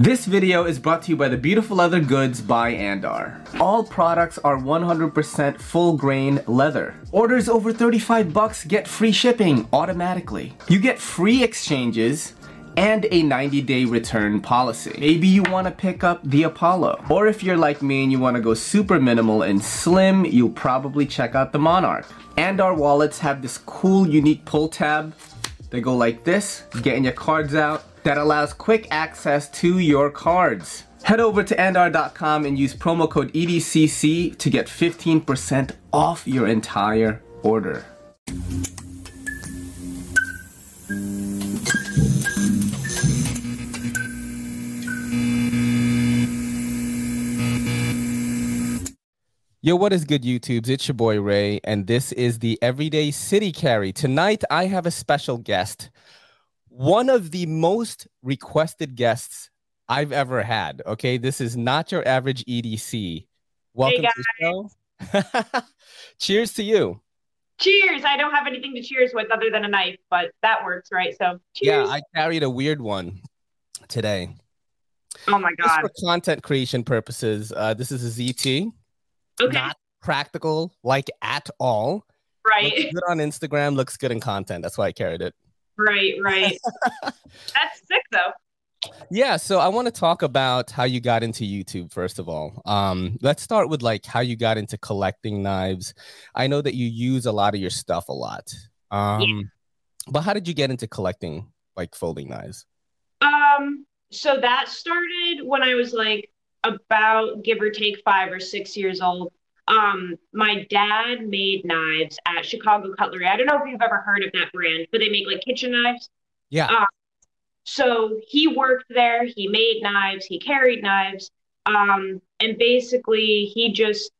This video is brought to you by the Beautiful Leather Goods by Andar. All products are 100% full grain leather. Orders over 35 bucks get free shipping automatically. You get free exchanges and a 90 day return policy. Maybe you want to pick up the Apollo. Or if you're like me and you want to go super minimal and slim, you'll probably check out the Monarch. Andar wallets have this cool unique pull tab. They go like this, getting your cards out, that allows quick access to your cards. Head over to andar.com and use promo code EDCC to get 15% off your entire order. Yo, what is good, YouTubes? It's your boy Ray, and this is the Everyday City Carry. Tonight, I have a special guest one of the most requested guests I've ever had. Okay, this is not your average EDC. Welcome hey to the show. cheers to you. Cheers. I don't have anything to cheers with other than a knife, but that works, right? So, cheers. Yeah, I carried a weird one today. Oh my god! Just for content creation purposes, uh, this is a ZT. Okay. Not practical, like at all. Right. Looks good on Instagram. Looks good in content. That's why I carried it. Right, right. That's sick though. Yeah, so I want to talk about how you got into YouTube first of all. Um, let's start with like how you got into collecting knives. I know that you use a lot of your stuff a lot. Um, yeah. but how did you get into collecting like folding knives? Um, so that started when I was like about give or take 5 or 6 years old um, my dad made knives at Chicago Cutlery. I don't know if you've ever heard of that brand, but they make like kitchen knives. Yeah. Uh, so he worked there. He made knives. He carried knives. Um, and basically, he just,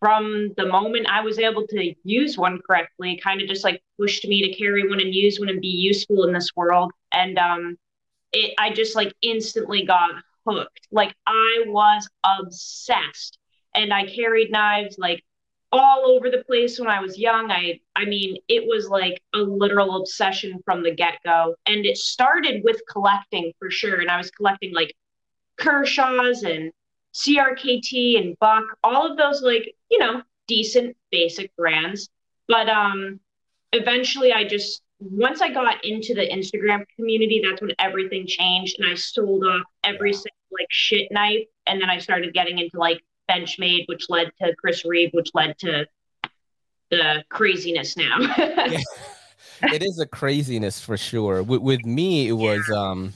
from the moment I was able to use one correctly, kind of just like pushed me to carry one and use one and be useful in this world. And um, it, I just like instantly got hooked. Like I was obsessed and I carried knives like all over the place when I was young. I I mean, it was like a literal obsession from the get-go. And it started with collecting for sure. And I was collecting like Kershaw's and CRKT and Buck, all of those like, you know, decent basic brands. But um eventually I just once I got into the Instagram community, that's when everything changed and I sold off every single like shit knife and then I started getting into like Benchmade, which led to Chris Reeve, which led to the craziness now. yeah. It is a craziness for sure. With, with me, it was um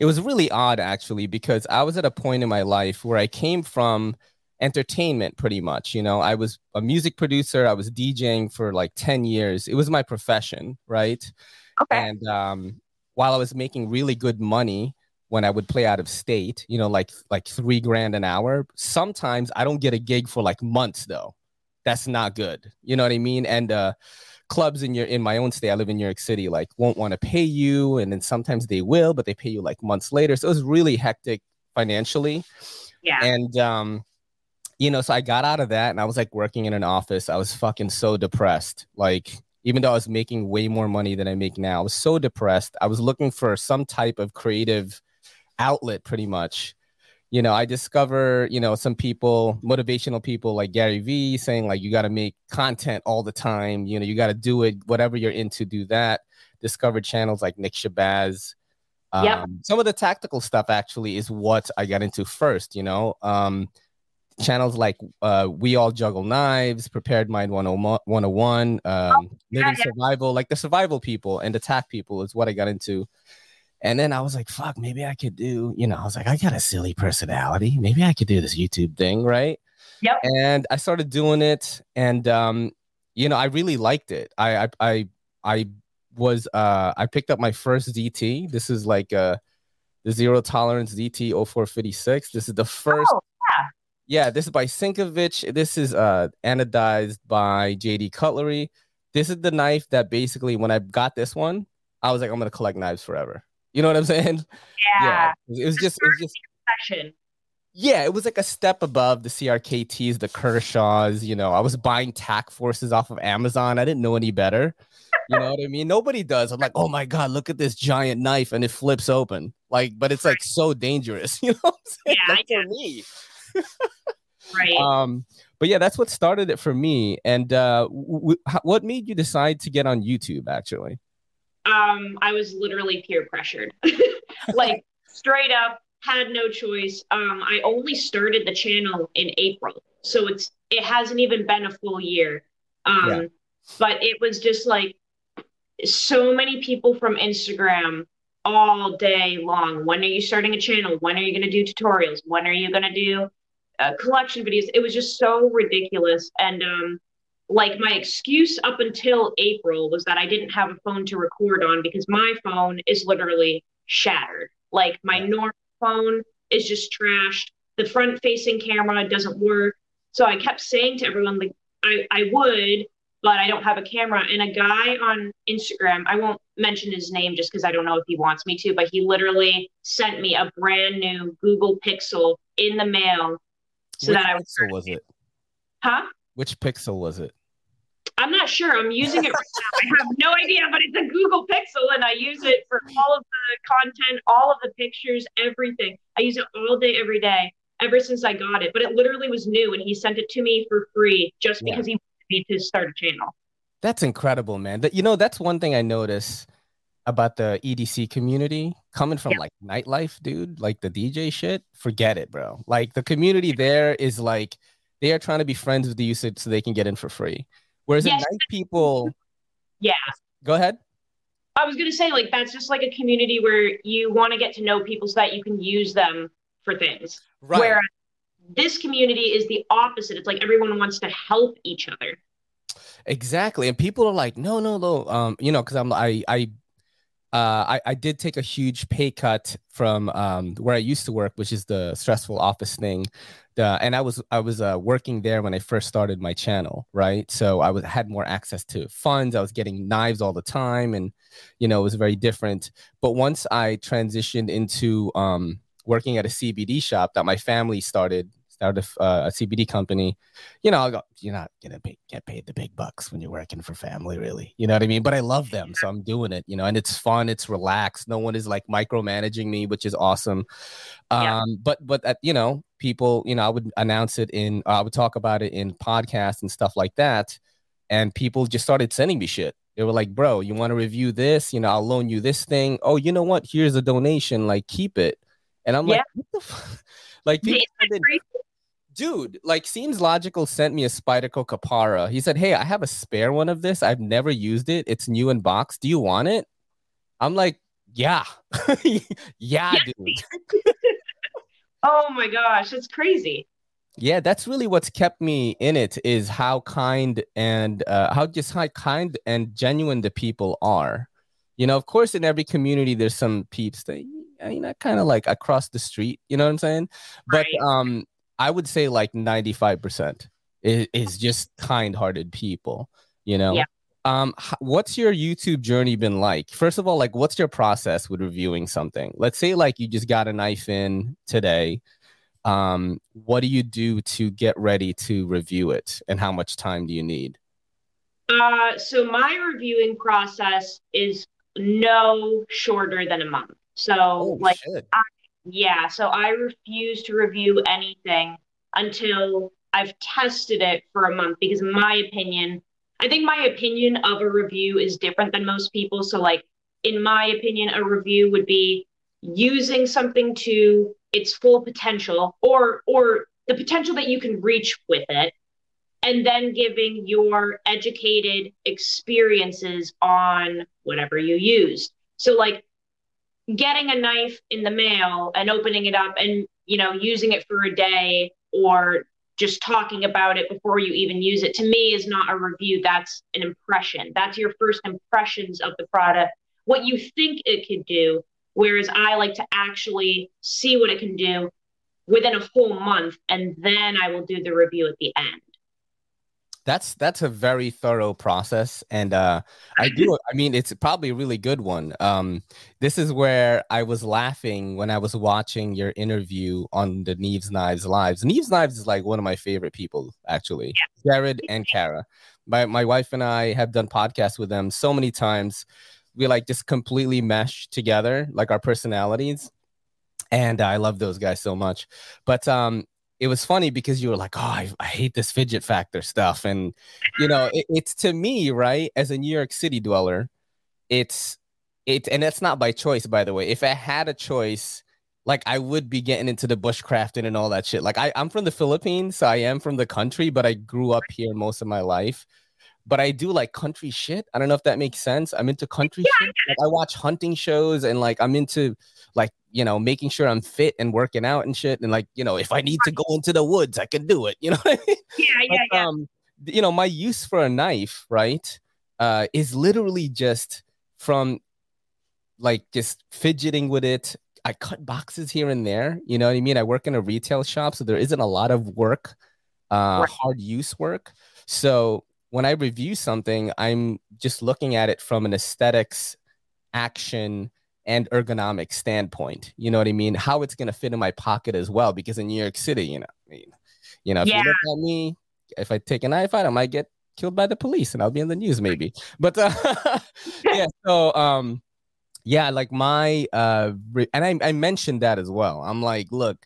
it was really odd actually because I was at a point in my life where I came from entertainment pretty much. You know, I was a music producer, I was DJing for like 10 years. It was my profession, right? Okay. And um while I was making really good money, when I would play out of state, you know, like like three grand an hour. Sometimes I don't get a gig for like months though. That's not good. You know what I mean? And uh clubs in your in my own state, I live in New York City, like won't want to pay you. And then sometimes they will, but they pay you like months later. So it was really hectic financially. Yeah. And um, you know, so I got out of that and I was like working in an office. I was fucking so depressed. Like even though I was making way more money than I make now, I was so depressed. I was looking for some type of creative outlet pretty much. You know i discover you know some people motivational people like gary vee saying like you got to make content all the time. You know you got to do it whatever you're into do that. Discover channels like nick shabazz. Um, yep. some of the tactical stuff actually is what i got into first you know? Um, channels like uh, we all juggle knives prepared mind 101 um, oh, living yeah. survival like the survival people and attack people is what i got into and then I was like, fuck, maybe I could do, you know, I was like, I got a silly personality. Maybe I could do this YouTube thing, right? Yep. And I started doing it. And um, you know, I really liked it. I I I, I was uh I picked up my first ZT. This is like uh the zero tolerance ZT 0456. This is the first oh, yeah. yeah, this is by Sinkevich. This is uh anodized by JD Cutlery. This is the knife that basically when I got this one, I was like, I'm gonna collect knives forever. You know what I'm saying? Yeah. yeah. It was just it was just session. Yeah, it was like a step above the CRKTs, the Kershaws. You know, I was buying tack forces off of Amazon. I didn't know any better. You know what I mean? Nobody does. I'm like, oh my god, look at this giant knife, and it flips open. Like, but it's like so dangerous. You know what I'm saying? Yeah, like I for me. right. Um, but yeah, that's what started it for me. And uh, w- w- what made you decide to get on YouTube? Actually, um, I was literally peer pressured, like straight up, had no choice. Um, I only started the channel in April, so it's it hasn't even been a full year. Um, Yeah. but it was just like so many people from Instagram all day long. When are you starting a channel? When are you going to do tutorials? When are you going to do uh, collection videos? It was just so ridiculous. And um, like my excuse up until April was that I didn't have a phone to record on because my phone is literally shattered. Like my normal phone is just trashed. The front facing camera doesn't work. So I kept saying to everyone, like, I, I would, but I don't have a camera. And a guy on Instagram, I won't mention his name just because I don't know if he wants me to, but he literally sent me a brand new Google Pixel in the mail so which that I was, was it? huh? Which pixel was it? I'm not sure. I'm using it right now. I have no idea, but it's a Google Pixel and I use it for all of the content, all of the pictures, everything. I use it all day, every day, ever since I got it. But it literally was new and he sent it to me for free just Yeah. because he wanted me to start a channel. That's incredible, man. That you know, that's one thing I notice about the EDC community coming from Yeah. like nightlife, dude, like the DJ shit. Forget it, bro. Like the community there is like they are trying to be friends with the usage so they can get in for free. Whereas Yes. night people, Yeah. go ahead. I was going to say, like, that's just like a community where you want to get to know people so that you can use them for things. Right. Whereas this community is the opposite. It's like everyone wants to help each other. Exactly. And people are like, no, no, no. Um, you know, because I'm I I uh I, I did take a huge pay cut from um where I used to work, which is the stressful office thing. The, and I was I was uh, working there when I first started my channel, right? So I was had more access to funds. I was getting knives all the time, and you know it was very different. But once I transitioned into um, working at a CBD shop that my family started started uh, a CBD company, you know, I'll go, you're not gonna pay, get paid the big bucks when you're working for family, really. You know what I mean? But I love them, so I'm doing it. You know, and it's fun, it's relaxed. No one is like micromanaging me, which is awesome. Yeah. Um, but but at, you know, people, you know, I would announce it in, I would talk about it in podcasts and stuff like that, and people just started sending me shit. They were like, "Bro, you want to review this? You know, I'll loan you this thing. Oh, you know what? Here's a donation. Like, keep it." And I'm like, Yeah. "What the?" F-? Like, people dude, like seems logical sent me a Spyderco Capara. He said, Hey, I have a spare one of this. I've never used it. It's new in box. Do you want it? I'm like, Yeah. yeah, dude. Oh my gosh, it's crazy. Yeah, that's really what's kept me in it is how kind and uh, how just how kind and genuine the people are. You know, of course, in every community, there's some peeps that you know, kind of like across the street. You know what I'm saying? But Right. um, I would say like 95 percent is, is just kind-hearted people. You know. Yeah. Um, what's your YouTube journey been like? First of all, like, what's your process with reviewing something? Let's say like you just got a knife in today um, what do you do to get ready to review it and how much time do you need Uh, so my reviewing process is no shorter than a month. So, like, shit. Yeah, so I refuse to review anything until I've tested it for a month because, my opinion, I think my opinion of a review is different than most people. So, like, in my opinion, a review would be using something to its full potential or or the potential that you can reach with it and then giving your educated experiences on whatever you used. So like getting a knife in the mail and opening it up and you know using it for a day or just talking about it before you even use it to me is not a review. That's an impression. That's your first impressions of the product what you think it could do whereas i like to actually see what it can do within a whole month and then i will do the review at the end That's that's a very thorough process, and uh, I do. I mean, it's probably a really good one. Um, this is where I was laughing when I was watching your interview on the Neves Knives Lives. Neves Knives is like one of my favorite people, actually. Yeah. Jared and Kara. My my wife and I have done podcasts with them so many times. We like just completely mesh together, like our personalities and I love those guys so much. But um, it was funny because you were like, "Oh, I, I hate this fidget factor stuff," and you know, it, it's to me, right, as a New York City dweller, it's it, and that's not by choice, by the way. If I had a choice, like I would be getting into the bushcrafting and all that shit. Like I, I'm from the Philippines, so I am from the country, but I grew up here most of my life. But I do like country shit. I don't know if that makes sense. I'm into country yeah. shit. Like I watch hunting shows and like I'm into like you know making sure i'm fit and working out and shit and like you know if i need to go into the woods i can do it you know I mean? yeah yeah but, yeah. um, you know my use for a knife right uh is literally just from like just fidgeting with it. I cut boxes here and there you know what i mean? I work in a retail shop so there isn't a lot of work uh right. hard use work. So when i review something i'm just looking at it from an aesthetics action and ergonomic standpoint. You know what I mean? How it's going to fit in my pocket as well. Because in New York City, you know, I mean, you know, if yeah. you look at me, if I take a knife out, I might get killed by the police and I'll be in the news maybe. But uh, yeah, so um, yeah, like my uh, re- and I, I mentioned that as well. I'm like, look,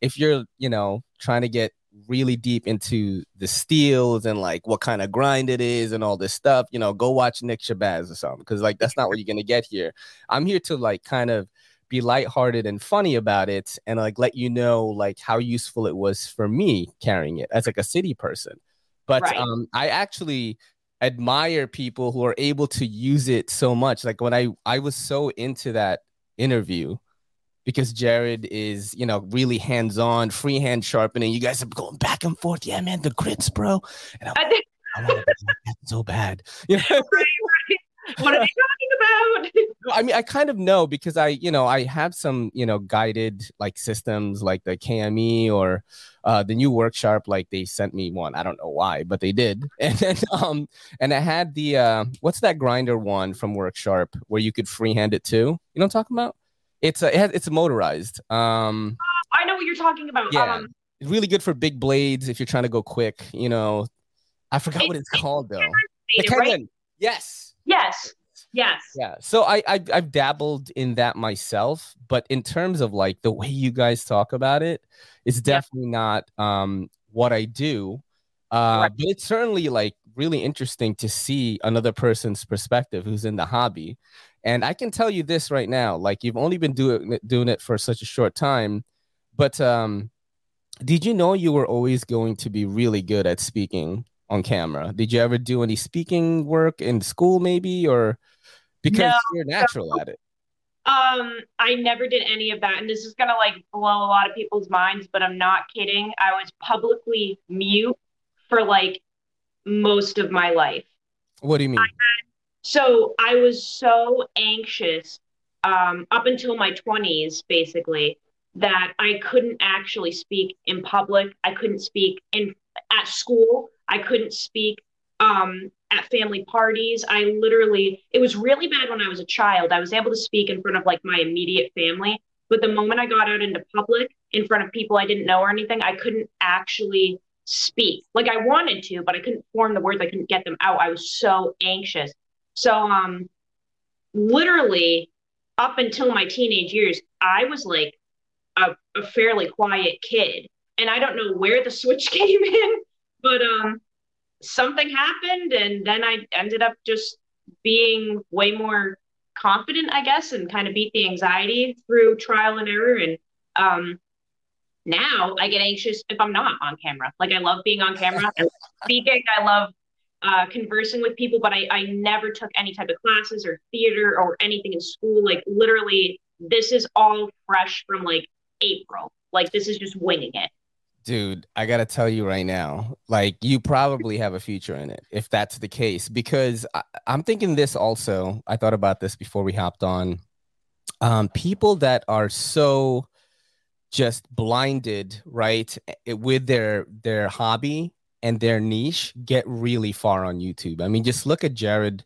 if you're, you know, trying to get really deep into the steels and like what kind of grind it is and all this stuff, you know, go watch Nick Shabazz or something because like that's not what you're gonna get here. I'm here to like kind of be lighthearted and funny about it and like let you know like how useful it was for me carrying it as like a city person. But right. um I actually admire people who are able to use it so much. Like when I I was so into that interview because Jared is, you know, really hands on, freehand sharpening. You guys are going back and forth. Yeah, man, the grits, bro. And I'm, I want to so bad. You know? right, right. What are they talking about? I mean, I kind of know because I, you know, I have some, you know, guided like systems like the KME or uh, the new Worksharp. Like they sent me one. I don't know why, but they did. And then, um, and I had the uh, what's that grinder one from Worksharp where you could freehand it too. You know what I'm talking about? It's a, it has, it's motorized. Um, I know what you're talking about. Yeah, um, really good for big blades if you're trying to go quick. You know, I forgot what it's called though. The Ken Onion. Right? Yes. Yes. Yes. Yeah. So I, I I've dabbled in that myself, but in terms of like the way you guys talk about it, it's definitely yeah. not um what I do. Uh, right. but it's certainly like really interesting to see another person's perspective who's in the hobby and I can tell you this right now, like you've only been doing doing it for such a short time, but um, did you know you were always going to be really good at speaking on camera? Did you ever do any speaking work in school, maybe, or because no, you're natural no. at it? Um, I never did any of that, and this is gonna like blow a lot of people's minds, but I'm not kidding. I was publicly mute for like most of my life. What do you mean? I had so I was so anxious um, up until my 20s, basically, that I couldn't actually speak in public. I couldn't speak in at school. I couldn't speak um, at family parties. I literally, it was really bad when I was a child. I was able to speak in front of like my immediate family. But the moment I got out into public in front of people I didn't know or anything, I couldn't actually speak. Like I wanted to, but I couldn't form the words. I couldn't get them out. I was so anxious. So, um, literally up until my teenage years, I was like a, a fairly quiet kid. And I don't know where the switch came in, but um, something happened. And then I ended up just being way more confident, I guess, and kind of beat the anxiety through trial and error. And um, now I get anxious if I'm not on camera. Like I love being on camera. I love speaking. I love uh, conversing with people, but I, I never took any type of classes or theater or anything in school. Like literally, this is all fresh from like April. Like this is just winging it. Dude, I gotta tell you right now, like you probably have a future in it if that's the case. Because I, I'm thinking this also. I thought about this before we hopped on. Um, people that are so just blinded, right, with their their hobby and their niche get really far on YouTube. I mean, just look at Jared.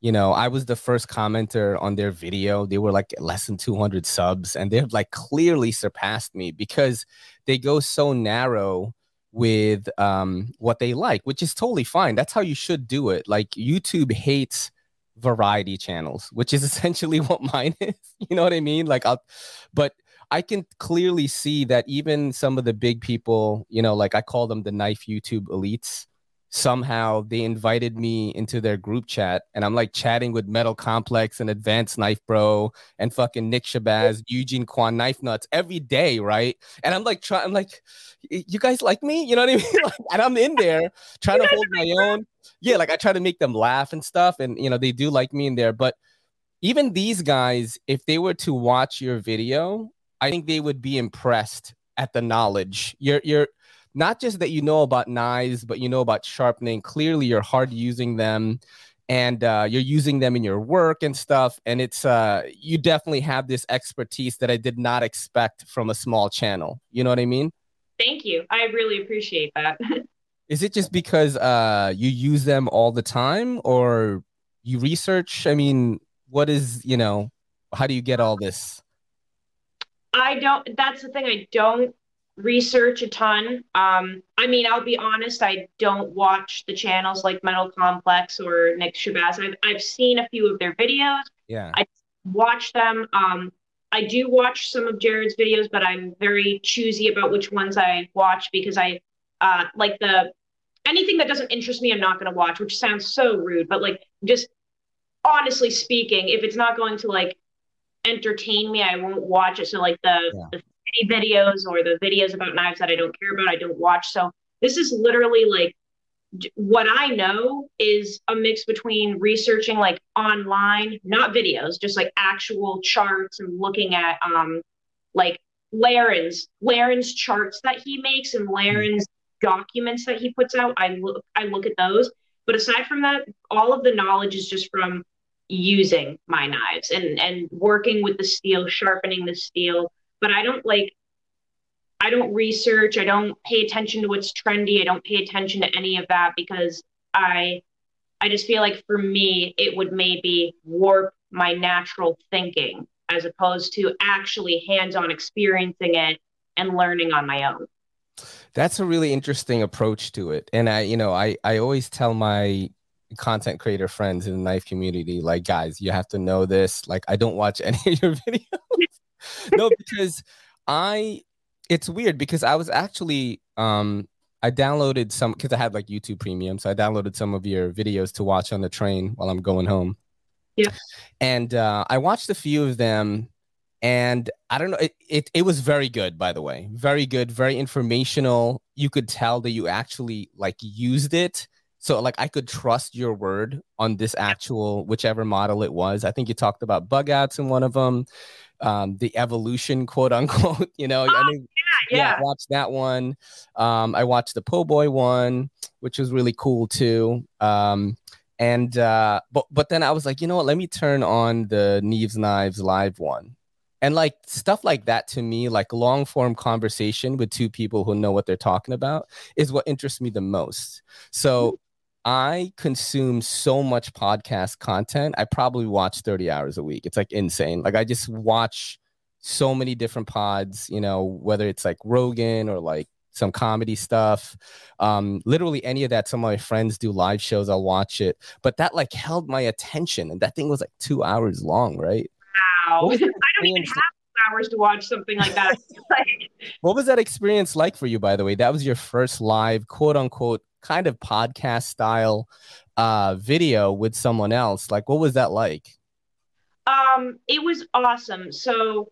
You know, I was the first commenter on their video. They were like less than 200 subs, and they've like clearly surpassed me because they go so narrow with um, what they like, which is totally fine. That's how you should do it. Like YouTube hates variety channels, which is essentially what mine is. You know what I mean? Like, I'll, but I can clearly see that even some of the big people, you know, like I call them the knife YouTube elites, somehow they invited me into their group chat and I'm like chatting with Metal Complex and Advanced Knife Bro and fucking Nick Shabazz, Eugene Kwan Knife Nuts every day, right? And I'm like trying I'm like, you guys like me? You know what I mean? and I'm in there trying to hold my own. Yeah, like I try to make them laugh and stuff, and you know, they do like me in there. But even these guys, if they were to watch your video, I think they would be impressed at the knowledge. You're you're not just that you know about knives, but you know about sharpening. Clearly, you're hard using them and uh, you're using them in your work and stuff. And it's, uh, you definitely have this expertise that I did not expect from a small channel. You know what I mean? Thank you. I really appreciate that. Is it just because uh, you use them all the time or you research? I mean, what is, you know, how do you get all this? I don't, that's the thing. I don't research a ton. Um, I mean, I'll be honest, I don't watch the channels like Metal Complex or Nick Shabazz. I've, I've seen a few of their videos. Yeah. I watch them. Um, I do watch some of Jared's videos, but I'm very choosy about which ones I watch because I uh, like the anything that doesn't interest me, I'm not going to watch, which sounds so rude, but like just honestly speaking, if it's not going to like entertain me, I won't watch it. So like the, yeah. the videos or the videos about knives that I don't care about, I don't watch. So this is literally like what I know is a mix between researching like online, not videos, just like actual charts and looking at um like Larrin's Larrin's charts that he makes and Larrin's documents that he puts out. I look I look at those. But aside from that, all of the knowledge is just from using my knives and and working with the steel, sharpening the steel, but I don't like I don't research, I don't pay attention to what's trendy, I don't pay attention to any of that because I I just feel like for me it would maybe warp my natural thinking as opposed to actually hands-on experiencing it and learning on my own. That's a really interesting approach to it. And I, you know, I I always tell my content creator friends in the knife community like guys, you have to know this. Like I don't watch any of your videos no, because I it's weird because I was actually um I downloaded some because I had like YouTube Premium, so I downloaded some of your videos to watch on the train while I'm going home. Yeah, and uh, I watched a few of them, and I don't know, it, it it was very good, by the way, very good, very informational. You could tell that you actually like used it. So like I could trust your word on this actual whichever model it was. I think you talked about bug outs in one of them um, the evolution, quote unquote. You know, oh, I mean, yeah, yeah. yeah, I watched that one. Um, I watched the Po' Boy one, which was really cool too. Um, and uh, but but then I was like, you know what? Let me turn on the Neves Knives live one. And like stuff like that to me, like long form conversation with two people who know what they're talking about, is what interests me the most. So I consume so much podcast content. I probably watch 30 hours a week. It's like insane. Like I just watch so many different pods, you know, whether it's like Rogan or like some comedy stuff. Um, literally any of that. Some of my friends do live shows, I'll watch it. But that like held my attention. And that thing was like two hours long, right? Wow. I don't even have hours to watch something like that. what was that experience like for you, by the way? That was your first live quote unquote kind of podcast style uh, video with someone else. Like, what was that like? Um, it was awesome. So,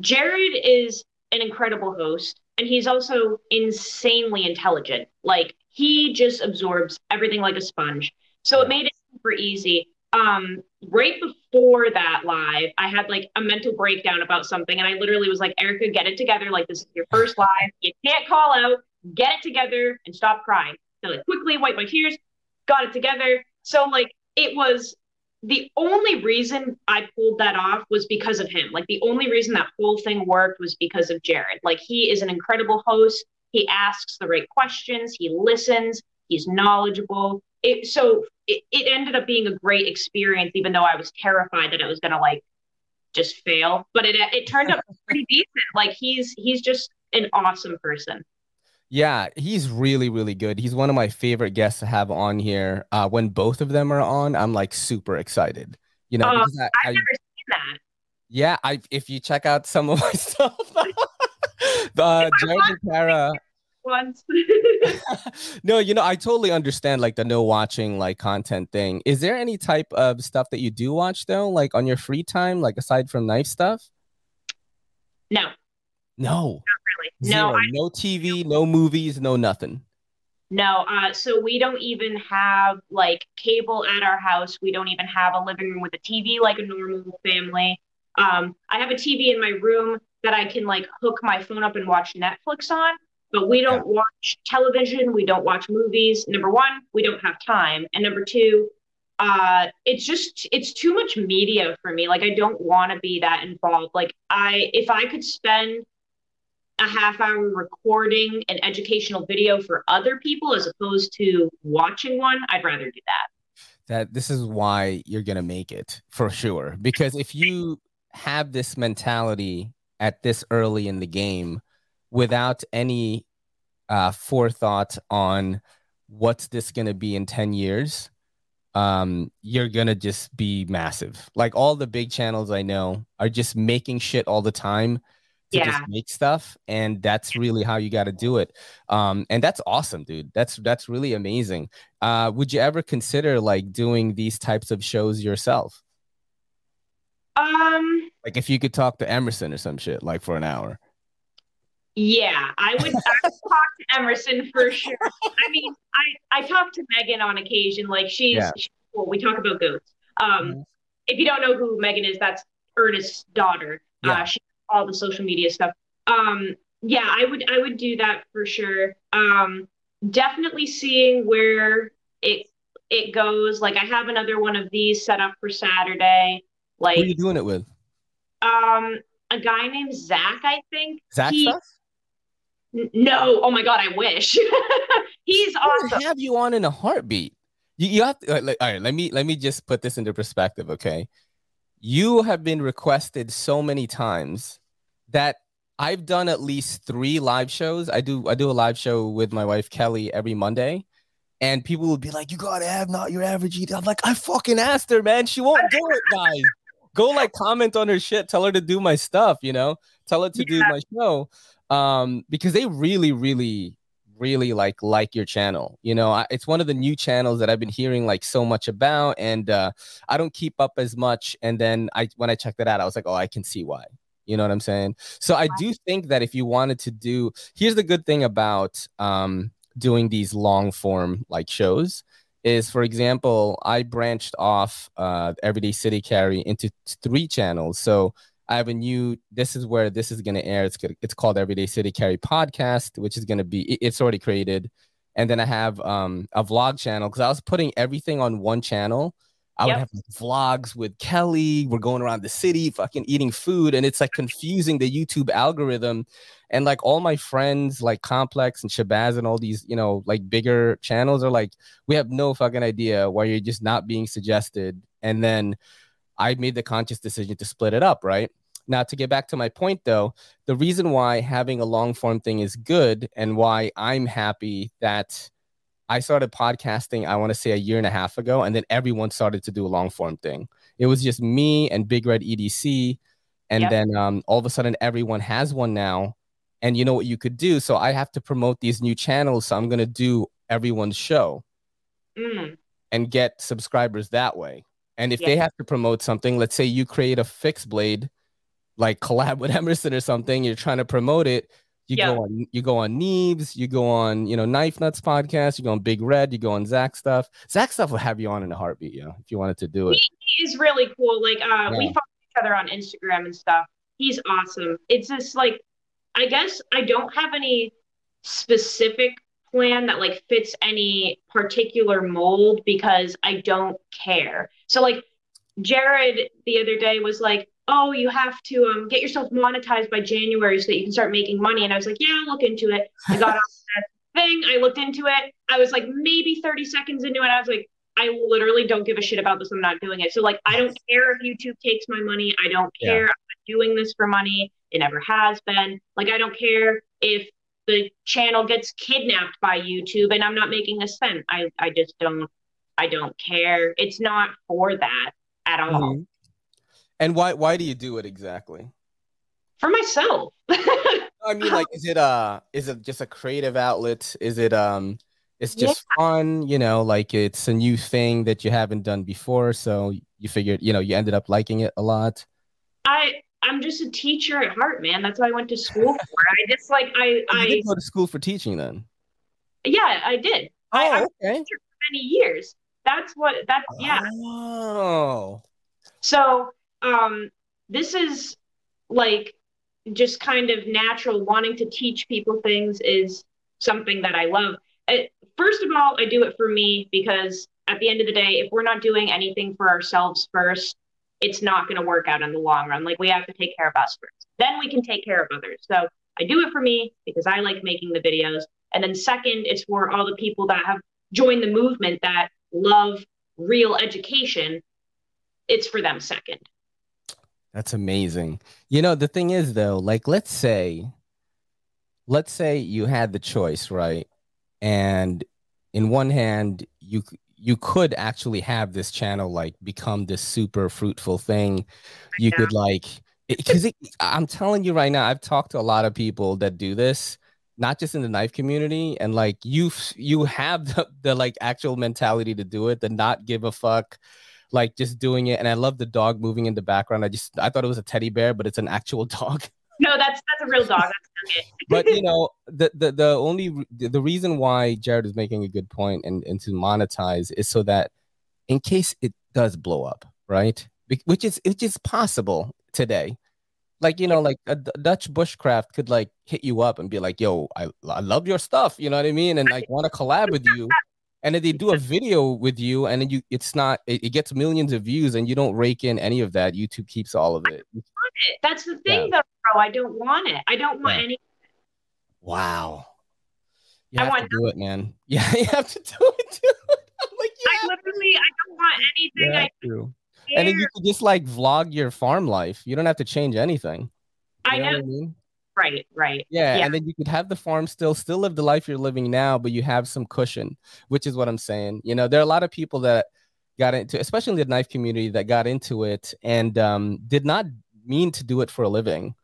Jared is an incredible host, and he's also insanely intelligent. Like, he just absorbs everything like a sponge. So, yeah. it made it super easy. Um, right before that live, I had like a mental breakdown about something, and I literally was like, Erica, get it together. Like, this is your first live. You can't call out. Get it together and stop crying. I like quickly wiped my tears, got it together. So like it was the only reason I pulled that off was because of him. Like the only reason that whole thing worked was because of Jared. Like he is an incredible host. He asks the right questions. He listens. He's knowledgeable. It, so it, it ended up being a great experience, even though I was terrified that it was going to like just fail. But it it turned out pretty decent. Like he's he's just an awesome person. Yeah, he's really, really good. He's one of my favorite guests to have on here. Uh, when both of them are on, I'm like super excited. You know, because I, I've I- never seen that. yeah, I if you check out some of my stuff, the Jared and Tara. Once. no, you know, I totally understand like the no watching like content thing. Is there any type of stuff that you do watch though, like on your free time, like aside from knife stuff? no, not No, really. zero. No, I, no TV, no movies, no nothing. no. Uh, so we don't even have like cable at our house. We don't even have a living room with a TV like a normal family. Um, I have a TV in my room that I can like hook my phone up and watch Netflix on, but we don't watch television. We don't watch movies. Number one, we don't have time, and number two, uh, it's just it's too much media for me. Like I don't want to be that involved. Like I, if I could spend a half hour recording an educational video for other people as opposed to watching one, I'd rather do that. that this is why you're gonna make it for sure. Because if you have this mentality at this early in the game without any uh, forethought on what's this gonna be in 10 years, um, you're gonna just be massive. Like all the big channels I know are just making shit all the time to Yeah. just make stuff and that's really how you got to do it um and that's awesome dude that's that's really amazing uh would you ever consider like doing these types of shows yourself Um, like if you could talk to emerson or some shit like for an hour yeah, I would, I would talk to Emerson for sure. I mean, I I talk to Megan on occasion. Like she's, Yeah. she's cool. We talk about goats. Um, Mhm. if you don't know who Megan is, that's Ernest's daughter. Yeah. Uh, she all the social media stuff. Um, yeah, I would I would do that for sure. Um, definitely seeing where it it goes. Like I have another one of these set up for Saturday. who are you doing it with um, a guy named Zach, I think. zach He- stuff N- No, oh my god, I wish. He's I awesome. have you on in a heartbeat you, you have to like, all right let me let me just put this into perspective okay you have been requested so many times that I've done at least three live shows. I do I do a live show with my wife Kelly every Monday, and people will be like, "You gotta have not your average EDC." I'm like, I fucking asked her, man. She won't do it, guys. Go like comment on her shit. Tell her to do my stuff. You know, tell her to do my show, um, because they really, really, really like like your channel. You know, I, it's one of the new channels that I've been hearing like so much about, and uh, I don't keep up as much. And then I when I checked it out, I was like, oh, I can see why. You know what I'm saying? So I do think that if you wanted to do, here's the good thing about um, doing these long form like shows is, for example, I branched off uh, Everyday City Carry into three channels. So I have a new. This is where this is going to air. It's it's called Everyday City Carry Podcast, which is going to be. it- It's already created, and then I have um, a vlog channel because I was putting everything on one channel. I would have vlogs with Kelly. We're going around the city, fucking eating food, and it's like confusing the YouTube algorithm. And like all my friends, like Complex and Shabazz and all these, you know, like bigger channels are like, we have no fucking idea why you're just not being suggested. And then I made the conscious decision to split it up, right? Now, to get back to my point though, the reason why having a long form thing is good and why I'm happy that I started podcasting, I want to say a year and a half ago, and then everyone started to do a long form thing. It was just me and Big Red EDC. And Yep. then um, all of a sudden, everyone has one now. And you know what you could do? So I have to promote these new channels. So I'm going to do everyone's show Mm, and get subscribers that way. And if Yeah. they have to promote something, let's say you create a fixed blade, like collab with Emerson or something, you're trying to promote it. You Yeah. go on, you go on Neves, you go on, you know, Knife Nuts podcast, you go on Big Red, you go on Zach stuff. Zach stuff will have you on in a heartbeat, yo, if you wanted to do it. he is really cool. Like uh, we follow each other on Instagram and stuff. He's awesome. It's just like I guess I don't have any specific plan that like fits any particular mold because I don't care. So like Jared the other day was like, oh, you have to um, get yourself monetized by January so that you can start making money. And I was like, yeah, I'll look into it. I got on that thing. I looked into it. I was like maybe 30 seconds into it. I was like, I literally don't give a shit about this. I'm not doing it. So like, I don't care if YouTube takes my money. I don't care. Yeah. I'm doing this for money. It never has been. Like, I don't care if the channel gets kidnapped by YouTube and I'm not making a cent. I, I just don't, I don't care. It's not for that at all. Mm-hmm. And why, why do you do it exactly? For myself. I mean, like, is it uh, is it just a creative outlet? Is it um, it's just yeah. fun, you know, like it's a new thing that you haven't done before, so you figured, you know, you ended up liking it a lot. I I'm just a teacher at heart, man. That's what I went to school for. I just like I you I did go to school for teaching then. Yeah, I did. Oh, I, I okay. for many years. That's what that's yeah. Oh. So um this is like just kind of natural wanting to teach people things is something that I love. It, first of all, I do it for me because at the end of the day, if we're not doing anything for ourselves first, it's not going to work out in the long run. Like we have to take care of us first. Then we can take care of others. So I do it for me because I like making the videos. And then second, it's for all the people that have joined the movement that love real education. It's for them second. That's amazing. You know, the thing is though, like let's say let's say you had the choice, right? And in one hand, you you could actually have this channel like become this super fruitful thing. You could like because I'm telling you right now, I've talked to a lot of people that do this, not just in the knife community, and like you you have the, the like actual mentality to do it, the not give a fuck like just doing it. And I love the dog moving in the background. I just I thought it was a teddy bear, but it's an actual dog. No, that's that's a real dog. But you know, the the the only the reason why Jared is making a good point and and to monetize is so that in case it does blow up, right? Which is which is possible today. Like you know, like a Dutch bushcraft could like hit you up and be like, "Yo, I I love your stuff," you know what I mean, and like want to collab with you and then they do a video with you and then you it's not it, it, gets millions of views and you don't rake in any of that youtube keeps all of it, it. that's the thing yeah. though bro i don't want it i don't want yeah. any wow you have I want to do it man yeah you have to do it too I'm like yeah. i literally i don't want anything yeah, I do. and then you can just like vlog your farm life you don't have to change anything you I know, know I mean? Right, right. Yeah, yeah, and then you could have the farm still, still live the life you're living now, but you have some cushion, which is what I'm saying. You know, there are a lot of people that got into, especially the knife community, that got into it and um, did not mean to do it for a living.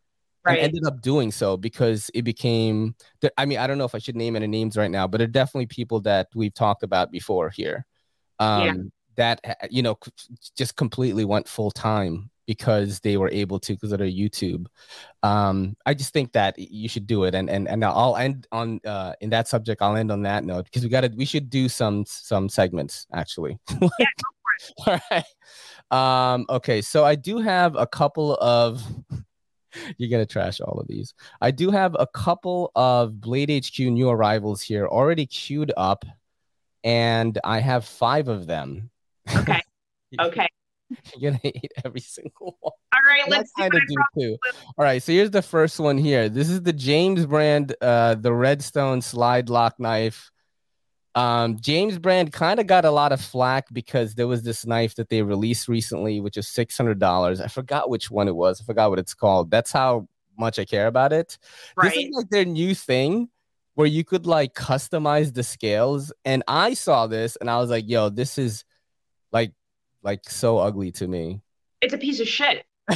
Right. Ended up doing so because it became. I mean, I don't know if I should name any names right now, but there are definitely people that we've talked about before here. Um, yeah. That you know, just completely went full time because they were able to because of their YouTube. Um, I just think that you should do it, and and and I'll end on uh, in that subject. I'll end on that note because we got to we should do some some segments actually. yeah, All right. Um, okay, so I do have a couple of. You're gonna trash all of these. I do have a couple of Blade HQ new arrivals here already queued up, and I have five of them. Okay. Okay. You're gonna hate every single one. All right, let's kind of do too. All right, so here's the first one here. This is the James brand, uh, the Redstone slide lock knife. Um, James brand kind of got a lot of flack because there was this knife that they released recently, which is six hundred dollars. I forgot which one it was. I forgot what it's called. That's how much I care about it. Right. This is like their new thing where you could like customize the scales. And I saw this and I was like, yo, this is like like so ugly to me. It's a piece of shit.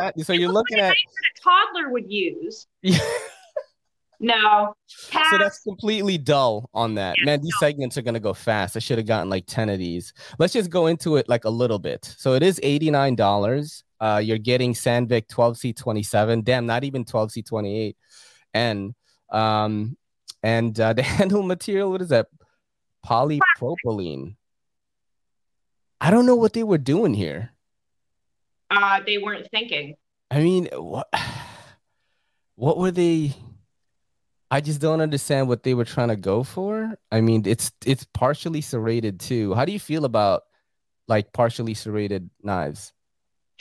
so you're looking at a toddler would use. no. Pass. So that's completely dull on that. Yeah, Man, these no. segments are gonna go fast. I should have gotten like 10 of these. Let's just go into it like a little bit. So it is $89. Uh, you're getting Sandvik 12C27. Damn, not even 12C28. And um and uh, the handle material, what is that? Polypropylene. I don't know what they were doing here. Uh, they weren't thinking. I mean, what what were they? I just don't understand what they were trying to go for. I mean, it's it's partially serrated too. How do you feel about like partially serrated knives?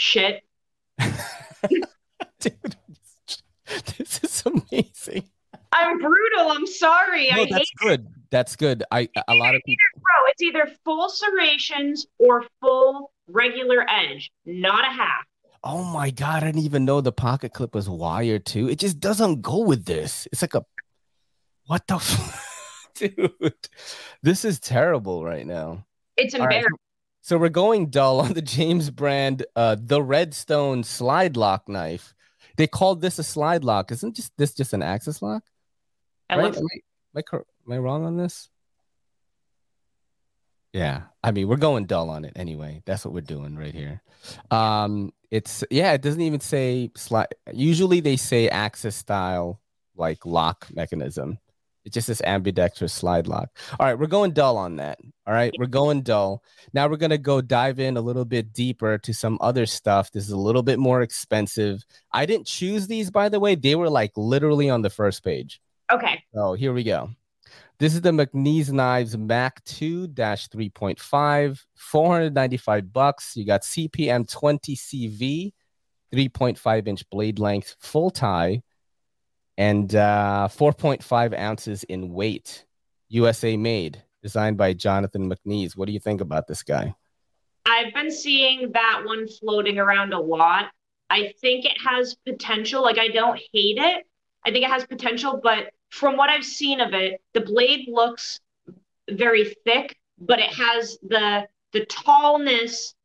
shit. Dude, this is amazing. I'm brutal. I'm sorry. No, I that's hate good. That's good. I a lot of people. bro. It's either full serrations or full regular edge, not a half. Oh my god! I didn't even know the pocket clip was wired too. It just doesn't go with this. It's like a what the f- dude. This is terrible right now. It's All right, embarrassing. So we're going dull on the James brand, uh, the Redstone slide lock knife. They called this a slide lock. Isn't just this just an axis lock? Right? Am, I, am, I, am I wrong on this? Yeah, I mean we're going dull on it anyway. That's what we're doing right here. Um, it's yeah, it doesn't even say slide. Usually they say access style like lock mechanism. It's just this ambidextrous slide lock. All right, we're going dull on that. All right, we're going dull. Now we're gonna go dive in a little bit deeper to some other stuff. This is a little bit more expensive. I didn't choose these, by the way. They were like literally on the first page. okay. Oh, here we go. This is the McNees Knives Mac 2 3.5, 495 bucks. You got CPM 20 CV, 3.5 inch blade length, full tie, and uh, 4.5 ounces in weight. USA made, designed by Jonathan McNees. What do you think about this guy? I've been seeing that one floating around a lot. I think it has potential. Like, I don't hate it. I think it has potential, but from what I've seen of it, the blade looks very thick, but it has the the tallness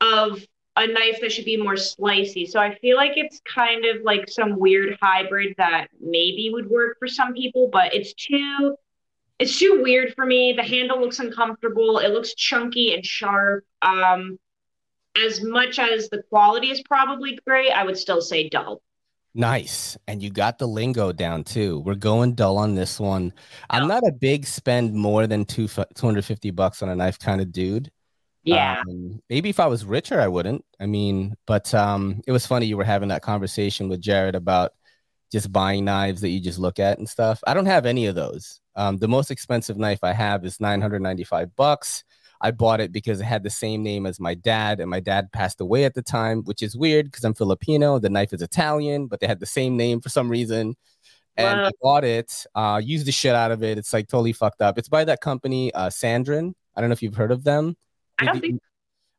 of a knife that should be more slicey. So I feel like it's kind of like some weird hybrid that maybe would work for some people, but it's too it's too weird for me. The handle looks uncomfortable. It looks chunky and sharp. Um, as much as the quality is probably great, I would still say dull. Nice. And you got the lingo down too. We're going dull on this one. I'm not a big spend more than two, 250 bucks on a knife kind of dude. Yeah. Um, maybe if I was richer, I wouldn't. I mean, but um, it was funny you were having that conversation with Jared about just buying knives that you just look at and stuff. I don't have any of those. Um, the most expensive knife I have is 995 bucks. I bought it because it had the same name as my dad, and my dad passed away at the time, which is weird because I'm Filipino. The knife is Italian, but they had the same name for some reason. And Wow. I bought it, uh, used the shit out of it. It's like totally fucked up. It's by that company, uh, Sandrin. I don't know if you've heard of them. I don't think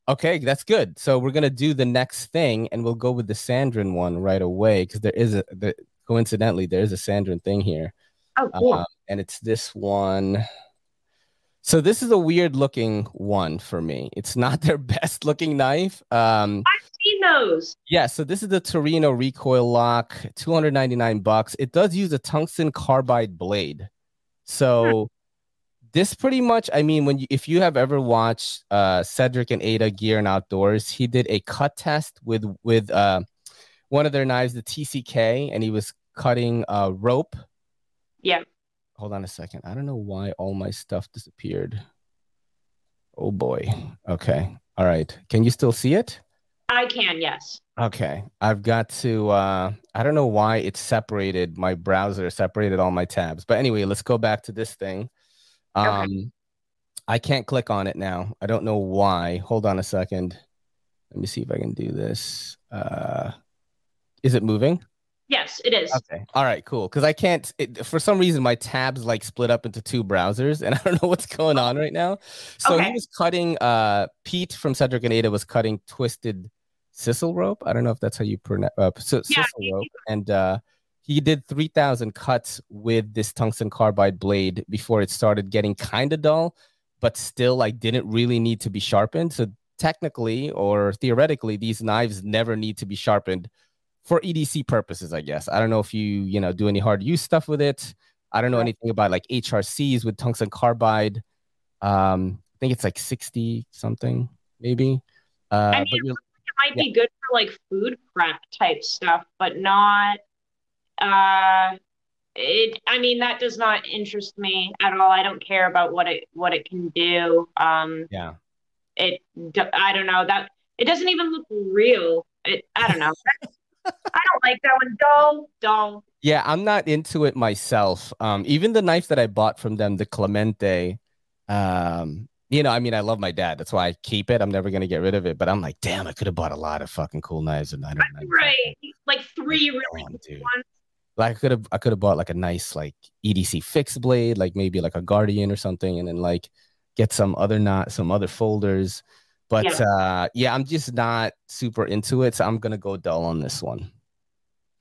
Okay, that's good. So we're gonna do the next thing, and we'll go with the Sandrin one right away because there is a the, coincidentally there is a Sandrin thing here, oh cool. um, and it's this one. So this is a weird looking one for me. It's not their best looking knife. Um, I've seen those. yeah, so this is the Torino recoil lock, 299 bucks. It does use a tungsten carbide blade. So this pretty much, I mean, when you, if you have ever watched uh Cedric and Ada Gear and Outdoors, he did a cut test with with uh one of their knives, the TCK, and he was cutting uh rope. Yeah. Hold on a second. I don't know why all my stuff disappeared. Oh boy. Okay. All right. Can you still see it? I can, yes. Okay. I've got to uh I don't know why it separated my browser, separated all my tabs. But anyway, let's go back to this thing. Okay. Um I can't click on it now. I don't know why. Hold on a second. Let me see if I can do this. Uh is it moving? Yes, it is. Okay. All right, cool. Because I can't, it, for some reason, my tabs like split up into two browsers, and I don't know what's going on right now. So he was cutting, uh, Pete from Cedric and Ada was cutting twisted sisal rope. I don't know if that's how you pronounce uh, si- Yeah, sisal he- rope. And uh, he did 3,000 cuts with this tungsten carbide blade before it started getting kind of dull, but still like didn't really need to be sharpened. So technically or theoretically, these knives never need to be sharpened for EDC purposes, I guess. I don't know if you, you know, do any hard use stuff with it. I don't know Right. anything about like HRCs with tungsten carbide. Um, I think it's like 60 something, maybe. Uh, I mean, It might be good for like food prep type stuff, but not uh it I mean that does not interest me at all. I don't care about what it what it can do. Um yeah. it I don't know that it doesn't even look real. It I don't know. I don't like that one. Dull, dull. Yeah, I'm not into it myself. Um, even the knife that I bought from them, the Clemente, um, you know, I mean, I love my dad. That's why I keep it. I'm never gonna get rid of it. But I'm like, damn, I could have bought a lot of fucking cool knives and I don't know. Right, like three really dude. ones. Like I could have, I could have bought like a nice like EDC fixed blade, like maybe like a Guardian or something, and then like get some other not some other folders. But Yeah. uh yeah, I'm just not super into it, so I'm gonna go dull on this one.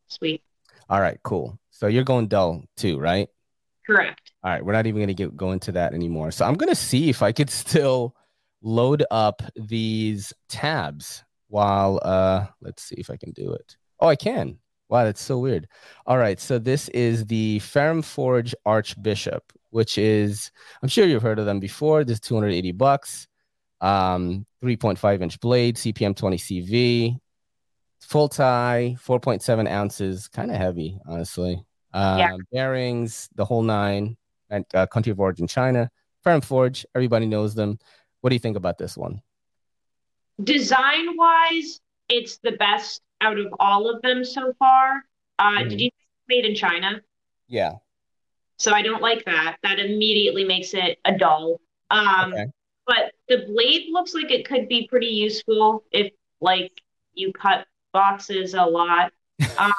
Sweet, All right, cool. So you're going dull too, right? correct. All right, we're not even gonna get go into that anymore. So I'm gonna see if I could still load up these tabs while uh let's see if I can do it. Oh, I can. Wow, that's so weird. All right, so this is the Ferrum Forge Archbishop, which is I'm sure you've heard of them before. This is 280 bucks. Um, 3.5 inch blade, CPM 20 CV, full tie, 4.7 ounces, kind of heavy, honestly. Um, Yeah. bearings, the whole nine, and uh, country of origin China. Ferrum Forge, everybody knows them. What do you think about this one? Design wise, it's the best out of all of them so far. Uh, Mhm. Did you made in China? Yeah. So I don't like that. That immediately makes it a dull. Um, Okay. But the blade looks like it could be pretty useful if like you cut boxes a lot. Um,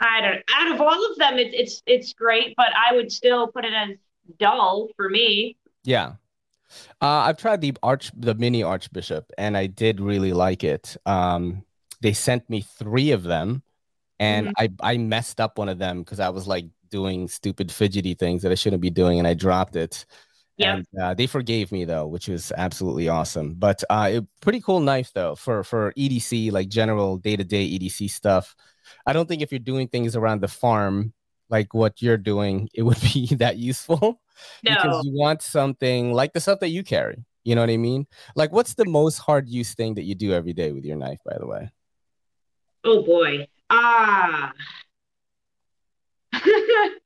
I don't. Out of all of them, it's it's it's great, but I would still put it as dull for me. Yeah. Uh, I've tried the arch, the mini archbishop, and I did really like it. Um, they sent me three of them, and I I messed up one of them because I was like doing stupid fidgety things that I shouldn't be doing, and I dropped it. Yeah. And uh, they forgave me though, which was absolutely awesome. But uh, it, pretty cool knife though for for EDC like general day to day EDC stuff. I don't think if you're doing things around the farm like what you're doing, it would be that useful No, because you want something like the stuff that you carry. You know what I mean? Like, what's the most hard use thing that you do every day with your knife? By the way, oh boy. Ah.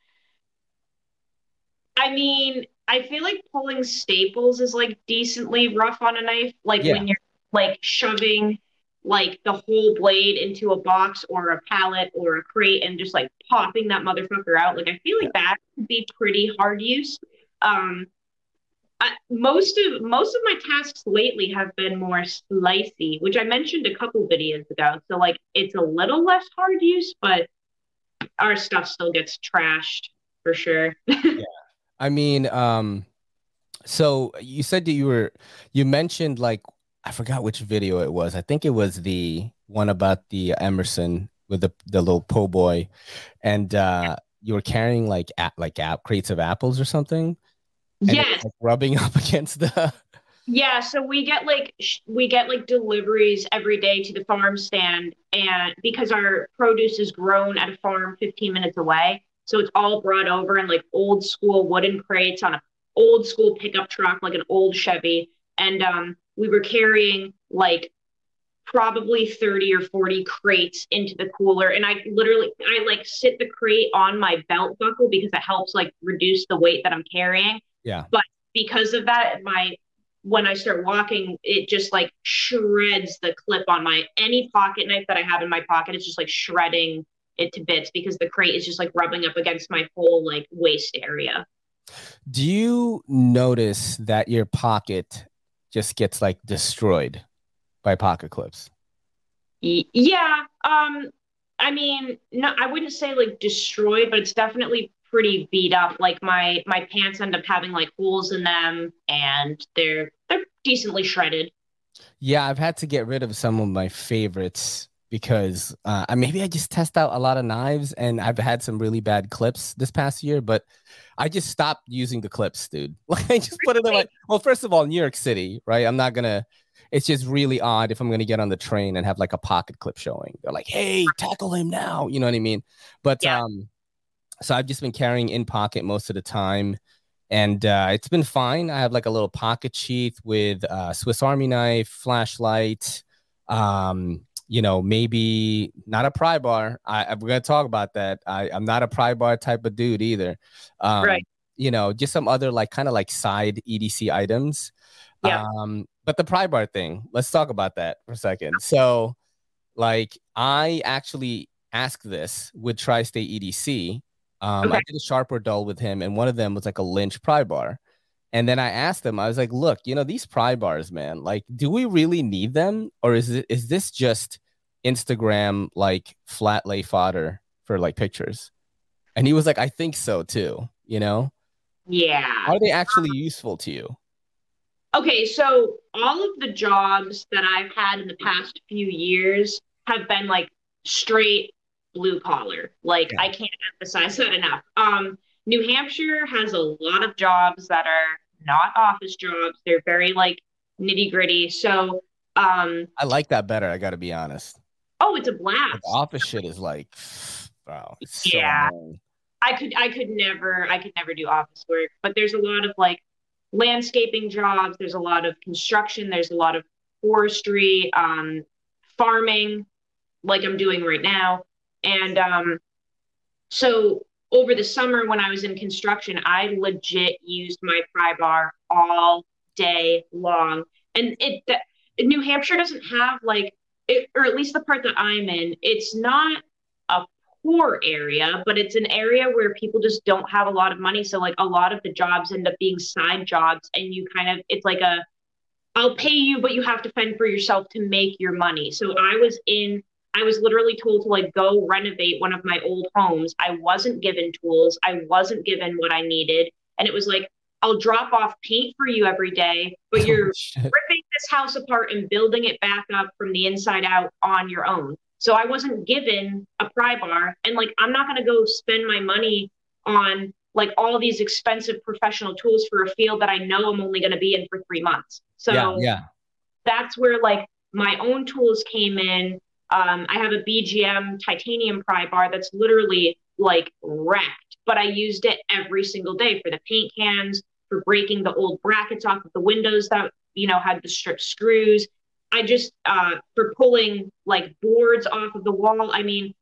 I mean, I feel like pulling staples is like decently rough on a knife. Like Yeah. when you're like shoving like the whole blade into a box or a pallet or a crate and just like popping that motherfucker out. Like I feel like that could be pretty hard use. Um, I, most of most of my tasks lately have been more slicey, which I mentioned a couple videos ago. So like it's a little less hard use, but our stuff still gets trashed for sure. I mean, um, so you said that you were you mentioned like I forgot which video it was. I think it was the one about the Emerson with the the little po' boy, and uh, you were carrying like a, like app crates of apples or something. Yes. like, rubbing up against the. Yeah, so we get like sh- we get like deliveries every day to the farm stand, and because our produce is grown at a farm 15 minutes away, so it's all brought over in like old school wooden crates on an old school pickup truck, like an old Chevy, and um, we were carrying like probably 30 or 40 crates into the cooler, and I literally I like sit the crate on my belt buckle because it helps like reduce the weight that I'm carrying Yeah. But because of that, my when I start walking, it just like shreds the clip on my any pocket knife that I have in my pocket. It's just like shredding it to bits because the crate is just like rubbing up against my whole like waist area. Do you notice that your pocket just gets like destroyed by pocket clips? Yeah, um, I mean, no, I wouldn't say like destroyed, but it's definitely pretty beat up. Like my my pants end up having like holes in them, and they're they're decently shredded. Yeah, I've had to get rid of some of my favorites because uh, maybe I just test out a lot of knives and I've had some really bad clips this past year, but I just stopped using the clips, dude. Like I just put it in like, well, first of all, New York City, right? I'm not gonna. It's just really odd if I'm gonna get on the train and have like a pocket clip showing. They're like, "Hey, tackle him now," you know what I mean? But Yeah. um, so I've just been carrying in pocket most of the time and uh, it's been fine. I have like a little pocket sheath with uh, Swiss Army knife, flashlight, um, you know, maybe not a pry bar. I, I'm going to talk about that. I, I'm not a pry bar type of dude either. Um, Right. You know, just some other like kind of like side EDC items. Yeah. Um, but the pry bar thing, let's talk about that for a second. So, like, I actually asked this with Tri State EDC. Um, I did a sharp or dull with him, and one of them was like a Lynch pry bar. And then I asked them, I was like, look, you know, these pry bars, man, like, do we really need them? Or is it is this just Instagram like flat lay fodder for like pictures? And he was like, I think so too, you know? Yeah. Are they actually useful to you? Okay, so all of the jobs that I've had in the past few years have been like straight blue collar. Like yeah. I can't emphasize that enough. Um, New Hampshire has a lot of jobs that are not office jobs. They're very like nitty gritty. So um, I like that better. I got to be honest. Oh, it's a blast. The office shit is like, wow. So yeah. Annoying. I could I could never I could never do office work, but there's a lot of like landscaping jobs, there's a lot of construction, there's a lot of forestry, um, farming, like I'm doing right now. And um, so over the summer when I was in construction, I legit used my pry bar all day long. And it the, New Hampshire doesn't have like it, or at least the part that I'm in, it's not a poor area, but it's an area where people just don't have a lot of money. So like a lot of the jobs end up being side jobs and you kind of it's like a I'll pay you, but you have to fend for yourself to make your money. So I was in I was literally told to like go renovate one of my old homes. I wasn't given tools. I wasn't given what I needed. And it was like, I'll drop off paint for you every day, but oh, you're oh, ripping this house apart and building it back up from the inside out on your own. So I wasn't given a pry bar. And like, I'm not going to go spend my money on like all these expensive professional tools for a field that I know I'm only going to be in for three months. So yeah, yeah. that's where like my own tools came in. Um, I have a BGM titanium pry bar that's literally like wrecked, but I used it every single day for the paint cans, for breaking the old brackets off of the windows that, you know, had the strip screws. I just, uh, for pulling like boards off of the wall. I mean,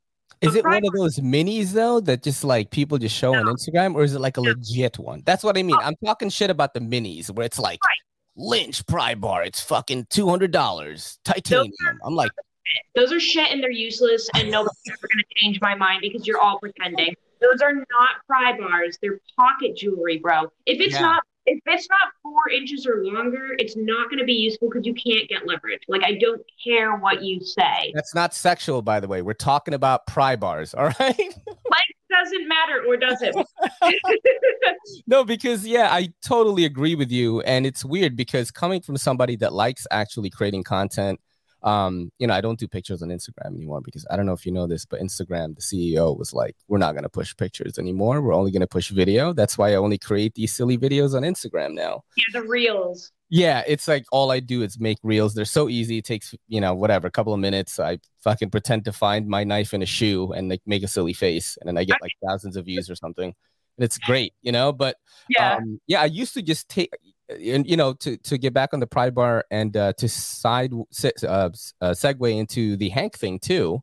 is it one of those minis though that just like people just show no. on Instagram, or is it like a no. legit one? That's what I mean. Oh. I'm talking shit about the minis where it's like right. Lynch pry bar. It's fucking two hundred dollars titanium. I'm like, those are shit and they're useless, and nobody's ever going to change my mind because you're all pretending. Those are not pry bars. They're pocket jewelry, bro. If it's yeah. not if it's not four inches or longer, it's not going to be useful because you can't get leverage. Like I don't care what you say. That's not sexual, by the way. We're talking about pry bars, all right? like doesn't matter, or does it? no, because yeah, I totally agree with you, and it's weird because coming from somebody that likes actually creating content um, you know, I don't do pictures on Instagram anymore because I don't know if you know this, but Instagram, the CEO was like, we're not going to push pictures anymore. We're only going to push video. That's why I only create these silly videos on Instagram now. Yeah, the reels. Yeah, it's like all I do is make reels. They're so easy. It takes, you know, whatever, a couple of minutes. I fucking pretend to find my knife in a shoe and like make a silly face. And then I get like thousands of views or something. And it's great, you know, but yeah, um, yeah, I used to just take, and you know to to get back on the pride bar and uh, to side uh, uh, segue into the Hank thing too.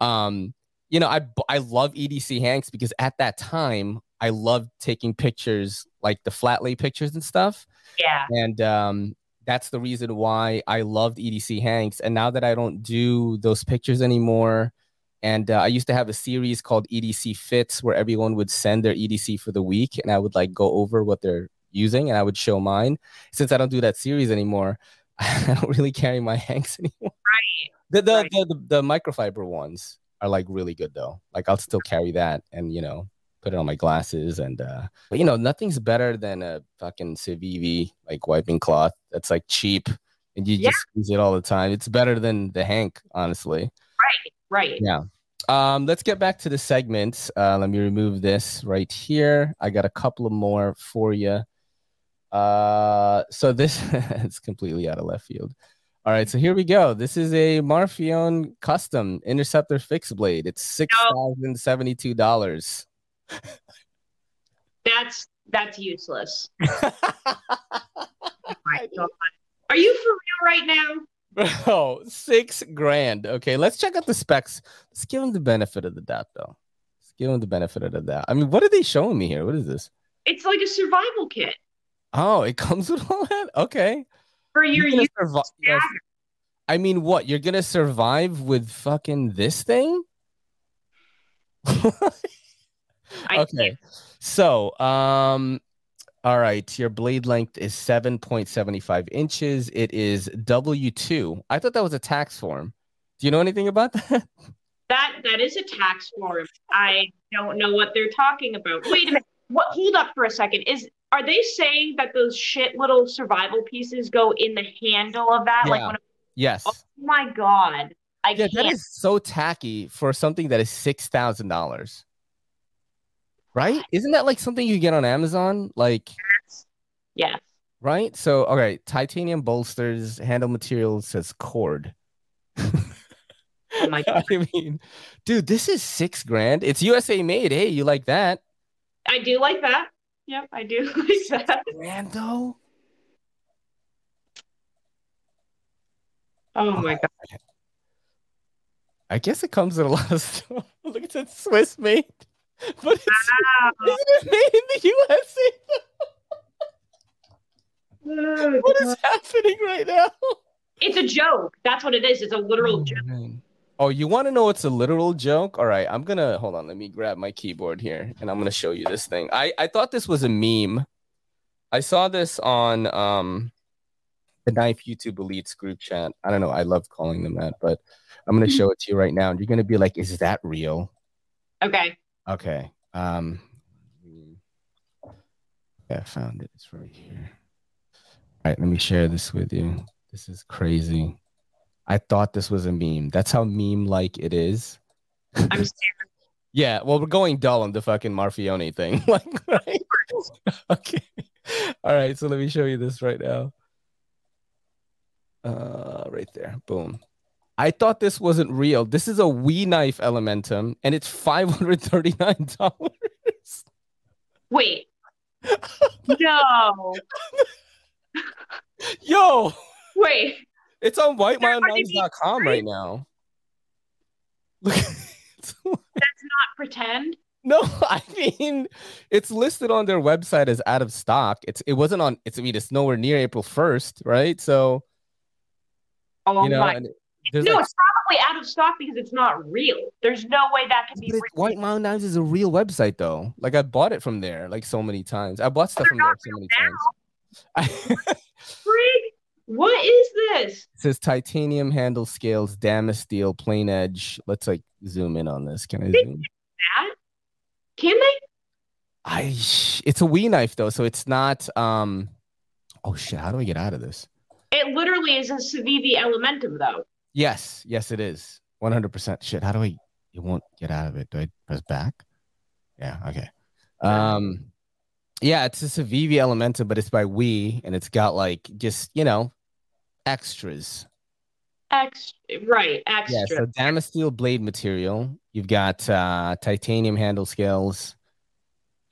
Um, you know, I I love EDC Hanks because at that time I loved taking pictures like the flat lay pictures and stuff. Yeah. And um, that's the reason why I loved EDC Hanks. And now that I don't do those pictures anymore, and uh, I used to have a series called EDC Fits where everyone would send their EDC for the week, and I would like go over what their using and I would show mine. Since I don't do that series anymore, I don't really carry my hanks anymore. Right. The the, right. the, the, the microfiber ones are like really good though. Like I'll still carry that and you know put it on my glasses and uh but you know nothing's better than a fucking Civivi like wiping cloth that's like cheap and you yeah. just use it all the time. It's better than the Hank, honestly. Right, right. Yeah. Um, let's get back to the segments. Uh, let me remove this right here. I got a couple of more for you. Uh, so this is completely out of left field. All right, so here we go. This is a Marfione custom interceptor fixed blade. It's six thousand seventy-two dollars. That's that's useless. oh Are you for real right now? Bro, six grand. Okay, let's check out the specs. Let's give them the benefit of the doubt, though. Let's give them the benefit of the doubt. I mean, what are they showing me here? What is this? It's like a survival kit. Oh, it comes with all that. Okay. For your use. Survi- I mean, what? You're gonna survive with fucking this thing? okay. So, um, All right, your blade length is 7.75 inches. It is W2. I thought that was a tax form. Do you know anything about that? That that is a tax form. I don't know what they're talking about. Wait a minute. What hold up for a second. Is are they saying that those shit little survival pieces go in the handle of that? Yeah. Like when Yes. oh my god. I yeah, can't that is so tacky for something that is six thousand dollars. Right? Isn't that like something you get on Amazon? Like, yes. right? So, okay, titanium bolsters, handle material says cord. Oh my god. I mean, dude, this is six grand. It's USA made. Hey, you like that? I do like that. Yep, I do like that. Though. Oh my god. I guess it comes with a lot of stuff. Look, it says Swiss made, but it's, Wow. isn't it made in the USA? Oh, what is happening right now? It's a joke. That's what it is. It's a literal oh, joke. man. Oh, you want to know it's a literal joke? All right, I'm gonna hold on. Let me grab my keyboard here, and I'm gonna show you this thing. I I thought this was a meme. I saw this on um the Knife YouTube Elites group chat. I don't know. I love calling them that, but I'm gonna show it to you right now, and you're gonna be like, "Is that real?" Okay. Okay. Um. Yeah, I found it. It's right here. All right, let me share this with you. This is crazy. I thought this was a meme. That's how meme-like it is. I'm scared. Yeah, well, we're going dull on the fucking Marfione thing. like, right? okay. All right, so let me show you this right now. Uh, right there. Boom. I thought this wasn't real. This is a WE knife Elementum, and it's five hundred thirty-nine dollars. Wait. No. Yo, Wait. It's on Are they whitemountainknives.com being right now. Look, it's- Not pretend. no, I mean it's listed on their website as out of stock. It's it wasn't on. It's I mean it's nowhere near April first, right? So Oh you know, my. No, like, it's probably out of stock because it's not real. There's no way that can be but real. White Mountain Knives is a real website though. Like I bought it from there like so many times. I bought stuff they're from there so many real times. I, Frig, What is this? It says titanium handle scales, damascene steel, plain edge. Let's like zoom in on this. Can I zoom? That? Can they? I it's a WE knife though, so it's not um oh shit, how do I get out of this? It literally is a Civivi Elementum, though. Yes, yes it is. 100% shit. How do I it won't get out of it? Do I press back? Yeah, okay. Um yeah, it's just a VV Elementum, but it's by We, and it's got like just, you know, extras. Ex- right, extra. Yeah, so damascene steel blade material. You've got uh, titanium handle scales.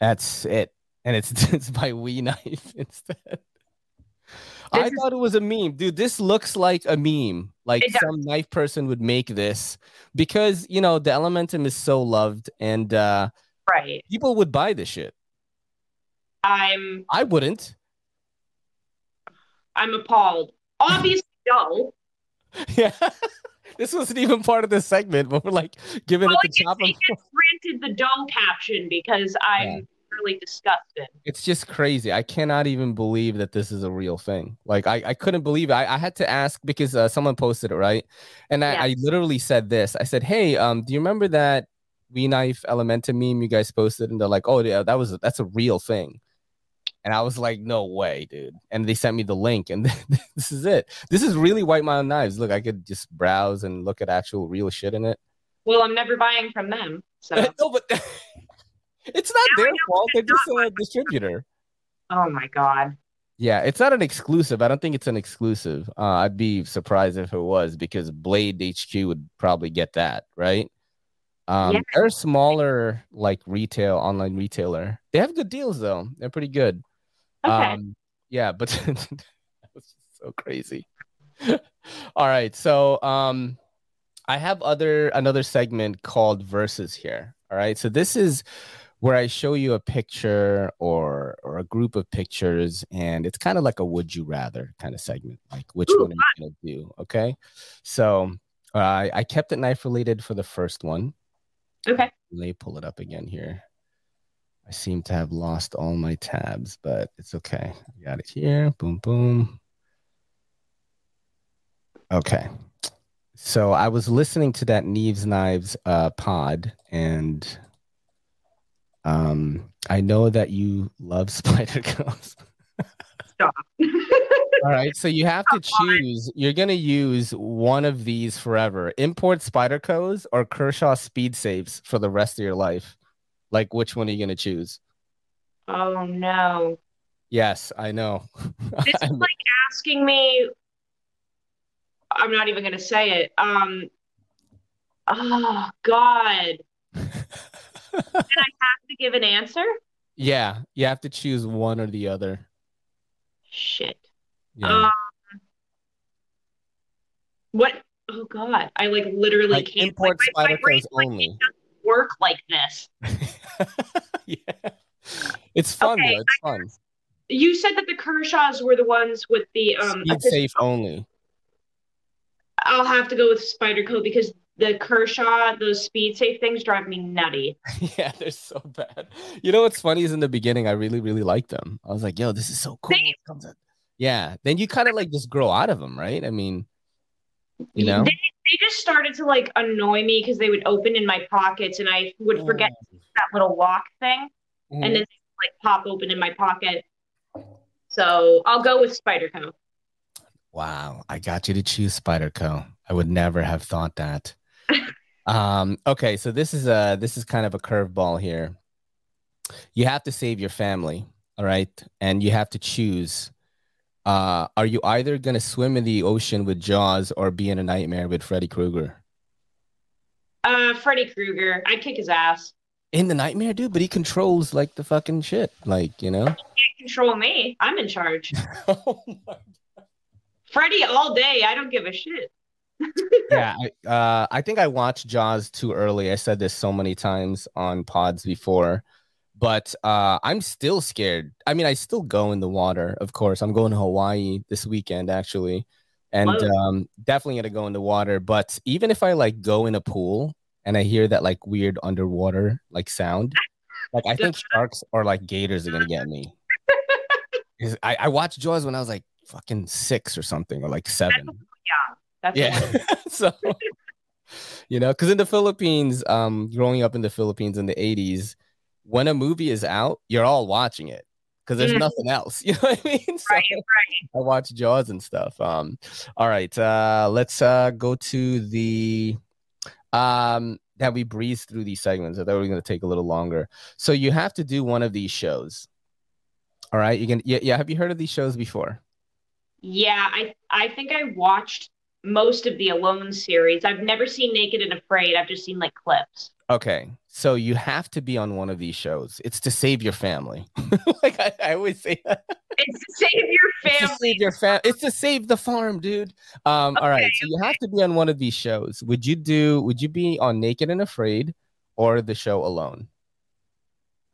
That's it, and it's it's by WE Knife instead. I is- thought it was a meme, dude. This looks like a meme. Like some knife person would make this because you know the Elementum is so loved, and uh, right. people would buy this shit. I'm I wouldn't. I'm appalled. Obviously, no. Yeah, this wasn't even part of the segment, but we're like giving Well, it the top of. It granted the dough caption because I'm Yeah. really disgusted. It's just crazy. I cannot even believe that this is a real thing. Like I, I couldn't believe it. I, I had to ask because uh, someone posted it, right? And I, I literally said this. I said, "Hey, um, do you remember that We Knife Elementa meme you guys posted?" And they're like, "Oh, yeah, that was a, that's a real thing." And I was like, "No way, dude!" And they sent me the link, and this is it. This is really White Mountain Knives. Look, I could just browse and look at actual real shit in it. Well, I'm never buying from them. So, no, but it's not Now their fault. They're just a distributor. oh my god. Yeah, it's not an exclusive. I don't think it's an exclusive. Uh, I'd be surprised if it was because Blade HQ would probably get that, right? Um, Yeah. They're a smaller, like retail, online retailer. They have good deals though. They're pretty good. Okay. Um, yeah, but that was just so crazy. All right, so um, I have other another segment called verses here. All right, so this is where I show you a picture or or a group of pictures, and it's kind of like a would you rather kind of segment, like which Ooh, one are you gonna do? Okay, so uh, I I kept it knife related for the first one. okay. Let me pull it up again here. I seem to have lost all my tabs, but it's okay. I got it here. Boom, boom. Okay. So I was listening to that Neves Knives uh, pod, and um, I know that you love Spider Girls. Stop. All right, so you have to choose. You're gonna use one of these forever: import Spider Spyderco's or Kershaw speed Safes for the rest of your life. Like, which one are you gonna choose? Oh no. Yes, I know. This is like asking me. I'm not even gonna say it. Um. Oh God. and I have to give an answer. yeah, you have to choose one or the other. Shit. Yeah. Um. What? Oh God. I like literally like can't. import like, my- my brain, Spyderco's like, only. Work like this. yeah, it's fun Okay, though. It's fun. You said that the Kershaws were the ones with the um. Speed safe only. I'll have to go with Spider Spyderco because the Kershaw, those speed safe things drive me nutty. yeah, they're so bad. You know what's funny is in the beginning, I really, really liked them. I was like, yo, this is so cool. They- Yeah. Then you kind of like just grow out of them, right? I mean, you know? They, they just started to like annoy me because they would open in my pockets and I would forget that little lock thing Mhm. and then like pop open in my pocket. So I'll go with Spider Spyderco. Wow, I got you to choose Spider Spyderco. I would never have thought that. um, okay, so this is a this is kind of a curveball here. You have to save your family, all right, and you have to choose. Uh, are you either gonna swim in the ocean with Jaws or be in a nightmare with Freddy Krueger? Uh, Freddy Krueger. I'd kick his ass. In the nightmare, dude, but he controls like the fucking shit, like you know. He can't control me. I'm in charge. oh my Freddy all day. I don't give a shit. yeah, I, uh, I think I watched Jaws too early. I said this so many times on pods before, but uh, I'm still scared. I mean, I still go in the water. Of course, I'm going to Hawaii this weekend actually, and um, definitely gonna go in the water. But even if I like go in a pool and I hear that like weird underwater like sound, like I think sharks or like gators are gonna get me. I, I watched Jaws when I was like fucking six or something or like seven. That's Yeah. so you know, because in the Philippines, um, growing up in the Philippines in the 80s, when a movie is out, you're all watching it because there's Mhm. nothing else. You know what I mean? So right, right. I watch Jaws and stuff. Um, all right, uh, let's uh go to the um that we breeze through these segments. I thought we were gonna take a little longer. So you have to do one of these shows. All right, you can yeah, yeah. Have you heard of these shows before? Yeah, I I think I watched most of the Alone series. I've never seen Naked and Afraid. I've just seen like clips. Okay, so you have to be on one of these shows. It's to save your family. like I, I always say that. It's to save your It's to family. save your fam. It's to save the farm, dude. Um, all right. Okay, So you have to be on one of these shows. Would you do? Would you be on Naked and Afraid, or the show Alone?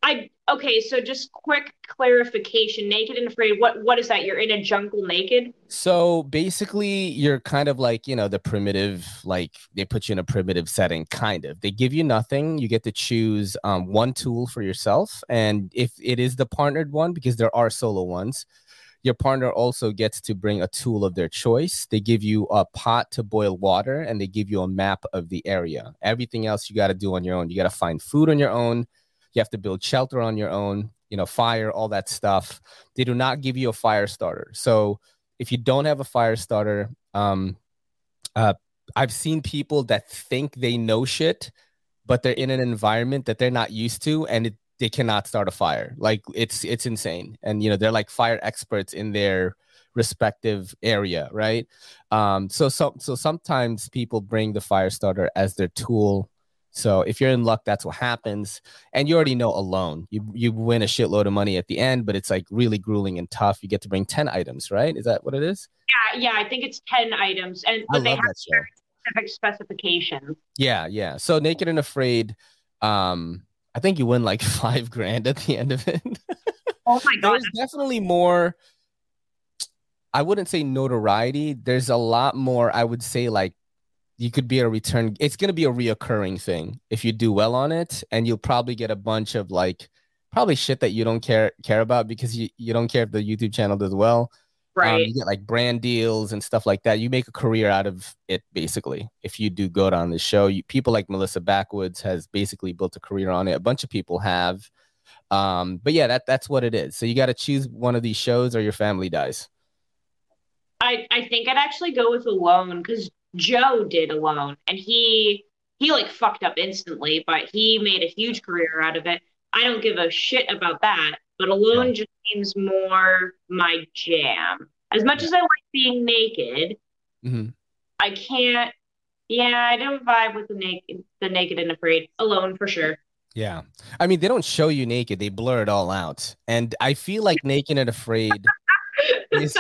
I okay, so just quick clarification. Naked and Afraid, what what is that? You're in a jungle naked? So basically, you're kind of like, you know, the primitive, like they put you in a primitive setting, kind of. They give you nothing. You get to choose um, one tool for yourself. And if it is the partnered one, because there are solo ones, your partner also gets to bring a tool of their choice. They give you a pot to boil water and they give you a map of the area. Everything else you got to do on your own. You got to find food on your own. You have to build shelter on your own, you know, fire, all that stuff. They do not give you a fire starter. So, if you don't have a fire starter, um, uh, I've seen people that think they know shit, but they're in an environment that they're not used to, and it, they cannot start a fire. Like it's it's insane, and you know they're like fire experts in their respective area, right? Um, so so so sometimes people bring the fire starter as their tool. So if you're in luck, that's what happens. And you already know alone, you you win a shitload of money at the end, but it's like really grueling and tough. You get to bring ten items, right? Is that what it is? Yeah, yeah, I think it's ten items, and but they have specific specifications. Yeah, yeah. So Naked and Afraid, um, I think you win like five grand at the end of it. Oh my god, There's definitely more. I wouldn't say notoriety. There's a lot more. I would say like you could be a return. It's gonna be a reoccurring thing if you do well on it, and you'll probably get a bunch of like probably shit that you don't care care about because you, you don't care if the YouTube channel does well. Um, Right. you get like brand deals and stuff like that. You make a career out of it basically. If you do good on the show, you, people like Melissa Backwoods has basically built a career on it. A bunch of people have. Um, but yeah, that that's what it is. So you got to choose one of these shows or your family dies. I I think I'd actually go with Alone because Joe did Alone, and he he like fucked up instantly, but he made a huge career out of it. I don't give a shit about that, but Alone just seems more my jam. As much as I like being naked, Mhm. I can't. Yeah, I don't vibe with the naked, the naked and afraid. Alone for sure. Yeah. I mean, they don't show you naked, they blur it all out. And I feel like Naked and Afraid is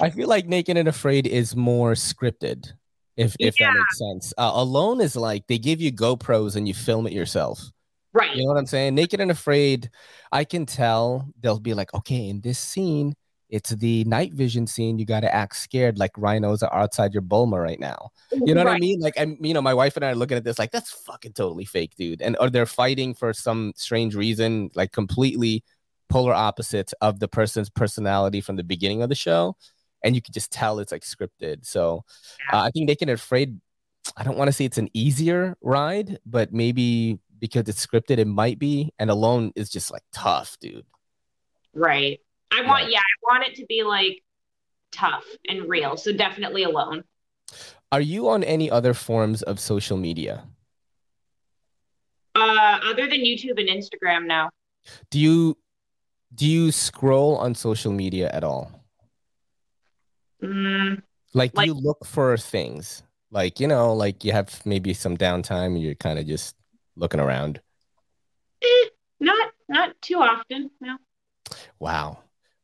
I feel like Naked and Afraid is more scripted, if if Yeah. that makes sense. Uh, Alone is like they give you GoPros and you film it yourself. Right. You know what I'm saying? Naked and Afraid, I can tell they'll be like, okay, in this scene, it's the night vision scene. You got to act scared, like rhinos are outside your boma right now. You know what I mean? Like, I'm, you know, my wife and I are looking at this like that's fucking totally fake, dude. And or they're fighting for some strange reason, like completely polar opposites of the person's personality from the beginning of the show, and you can just tell it's like scripted. So, uh, I think they can Afraid. I don't want to say it's an easier ride, but maybe because it's scripted, it might be. And Alone is just like tough, dude. Right. I want, yeah, I want it to be like tough and real. So definitely alone. Are you on any other forms of social media? Uh, other than YouTube and Instagram now. Do you do you scroll on social media at all? Mm, Like, do Like- you look for things? Like, you know, like you have maybe some downtime and you're kind of just looking around. eh, not not too often. No. Wow.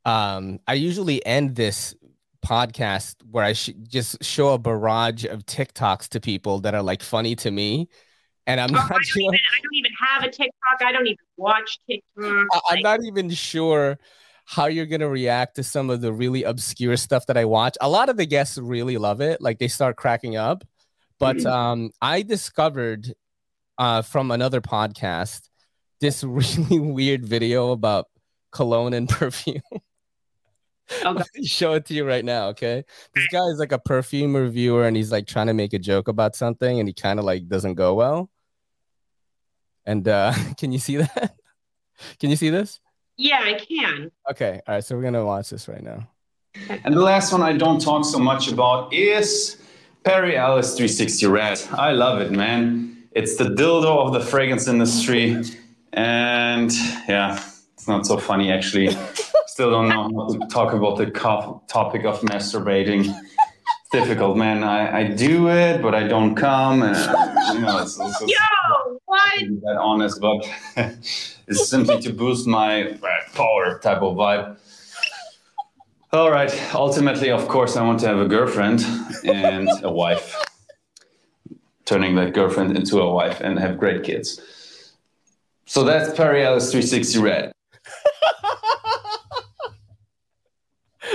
Um, I usually end this podcast where I sh- just show a barrage of TikToks to people that are like funny to me. And I'm Oh, I not don't sure. even I don't even have a TikTok. I don't even watch TikTok. I- I'm Like, not even sure how you're gonna react to some of the really obscure stuff that I watch. A lot of the guests really love it, like they start cracking up. But Mhm. um, I discovered uh, from another podcast this really weird video about cologne and perfume. Oh, Let me show it to you right now, okay? This guy is like a perfume reviewer and he's like trying to make a joke about something and he kind of like doesn't go well. And uh, can you see that? Can you see this? yeah, I can. Okay, all right, so we're gonna watch this right now. And the last one I don't talk so much about is Perry Ellis 360 Red. I love it, man. It's the dildo of the fragrance industry. And yeah, it's not so funny actually. Still don't know how to talk about the co- topic of masturbating. It's difficult, man. I, I do it, but I don't come. And, you know, it's, it's, it's Yo, what? to be that honest, but it's simply to boost my power type of vibe. All right. Ultimately, of course, I want to have a girlfriend and a wife. Turning that girlfriend into a wife and have great kids. So that's Perry Ellis 360 Red.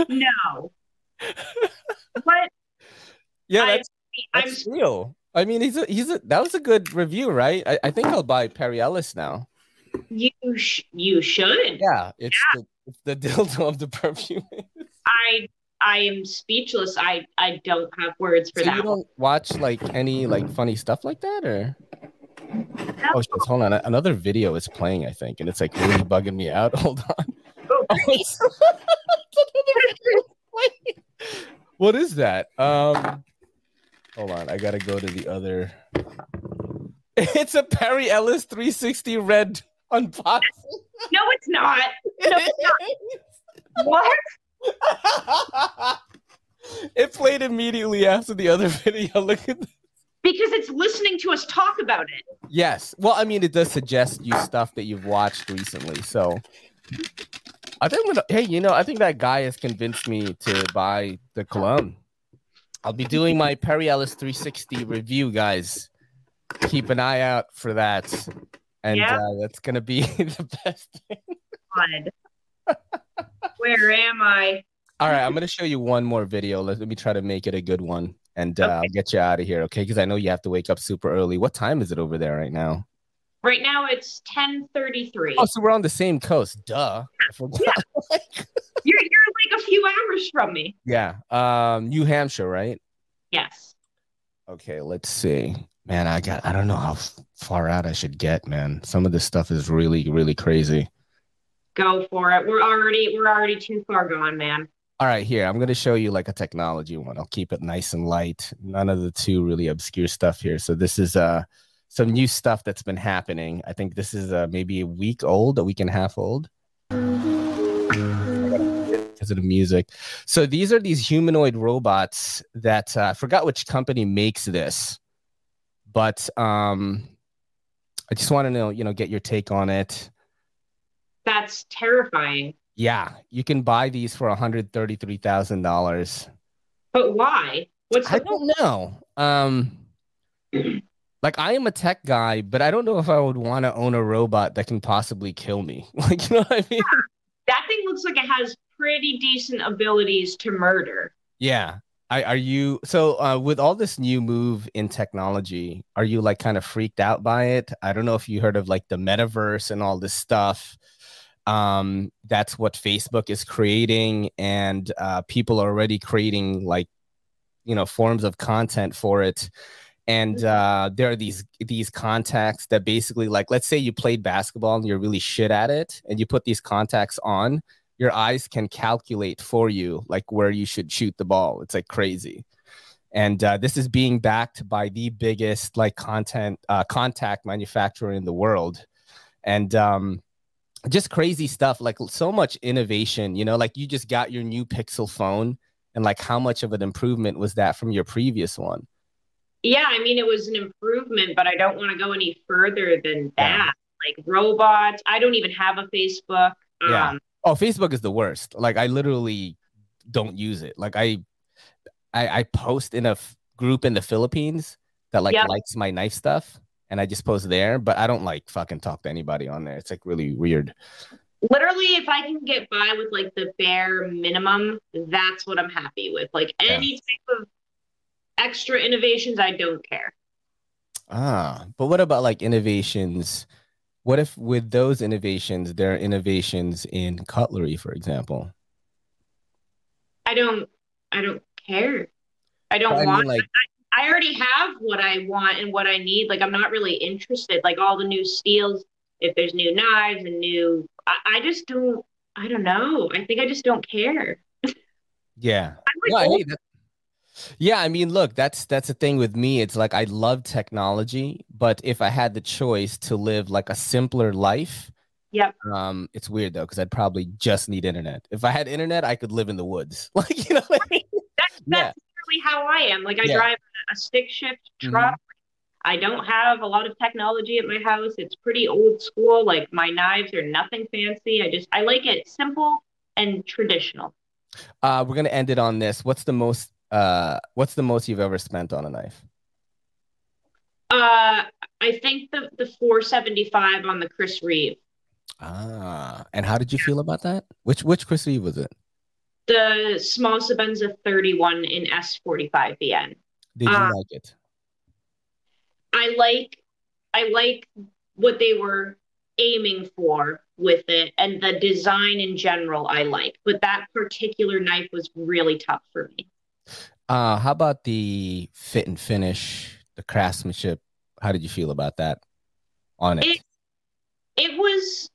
No. What? Yeah, I- that's I'm that's real. I mean, he's a he's a that was a good review, right? I, I think I'll buy Perry Ellis now. you. Sh- you should. Yeah, it's the it's the dildo of the perfume. I I am speechless. I I don't have words for so that. you don't watch like any like funny stuff like that, or oh shit, hold on, another video is playing, I think, and it's like really bugging me out. Hold on. Oh, what is that? Um, hold on, I gotta go to the other. It's a Perry Ellis 360 red unboxing. No, it's not. No, it's not. What? it played immediately after the other video. Look at this. Because it's listening to us talk about it. Yes. Well, I mean, it does suggest you stuff that you've watched recently. So I think, when, hey, you know, I think that guy has convinced me to buy the cologne. I'll be doing my Perry Ellis 360 review, guys. Keep an eye out for that. And Yeah. uh, that's going to be the best thing. God. Where am I? All right, I'm going to show you one more video. Let, let me try to make it a good one. And uh, Okay. I'll get you out of here, okay? Because I know you have to wake up super early. What time is it over there right now? Right now it's 10:33. Oh, so we're on the same coast. Duh. Forgot. You're you're like a few hours from me. yeah. Um, New Hampshire, right? Yes. Okay, let's see. Man, I got I don't know how far out I should get, man. Some of this stuff is really, really crazy. Go for it. We're already we're already too far gone, man. All right, here, I'm gonna show you like a technology one. I'll keep it nice and light. None of the two really obscure stuff here. So this is uh some new stuff that's been happening. I think this is uh maybe a week old, a week and a half old. Because of the music. So these are these humanoid robots that uh, I forgot which company makes this, but um, I just want to know, you know, get your take on it. That's terrifying. Yeah, you can buy these for one hundred thirty-three thousand dollars. But why? What's I the don't know. Um, like I am a tech guy, but I don't know if I would want to own a robot that can possibly kill me. Like, you know what I mean? that thing looks like it has pretty decent abilities to murder. Yeah. I, are you so uh, with all this new move in technology? Are you like kind of freaked out by it? I don't know if you heard of like the metaverse and all this stuff. Um, that's what Facebook is creating, and uh, people are already creating like you know forms of content for it. And uh, there are these these contacts that basically like let's say you played basketball and you're really shit at it, and you put these contacts on, your eyes can calculate for you like where you should shoot the ball. It's like crazy. And uh, this is being backed by the biggest like content uh, contact manufacturer in the world, and um, just crazy stuff. Like so much innovation. You know, like you just got your new Pixel phone, and like how much of an improvement was that from your previous one? Yeah, I mean it was an improvement, but I don't want to go any further than Yeah. that. Like robots. I don't even have a Facebook. Yeah. Oh, Facebook is the worst. Like I literally don't use it. Like I, I, I post in a f- group in the Philippines that like Yep. likes my knife stuff, and I just post there. But I don't like fucking talk to anybody on there. It's like really weird. literally if I can get by with like the bare minimum, that's what I'm happy with. Like Yeah. any type of extra innovations, I don't care. Ah, but what about like innovations? What if with those innovations, there are innovations in cutlery, for example? I don't I don't care. I don't I mean, want like, I already have what I want and what I need. Like I'm not really interested. Like all the new steels, if there's new knives and new I, I just don't I don't know. I think I just don't care. yeah. I'm No, like that- yeah, I mean, look, that's that's the thing with me. It's like I love technology, but if I had the choice to live like a simpler life, Yep. um, it's weird though, because I'd probably just need internet. If I had internet, I could live in the woods. Like, you know what I mean? That's Yeah. really how I am. Like I Yeah. drive a stick shift truck. I don't have a lot of technology at my house. It's pretty old school. Like my knives are nothing fancy. I just I like it simple and traditional. Uh, we're gonna end it on this. What's the most uh what's the most you've ever spent on a knife? Uh I think the the 475 on the Chris Reeve. Ah, and how did you feel about that? Which which Chris Reeve was it? The small Sebenza 31 in S45VN. Did you Uh, like it? I like I like what they were aiming for with it and the design in general I like. But that particular knife was really tough for me. Uh, how about the fit and finish, the craftsmanship? How did you feel about that on it? It- It was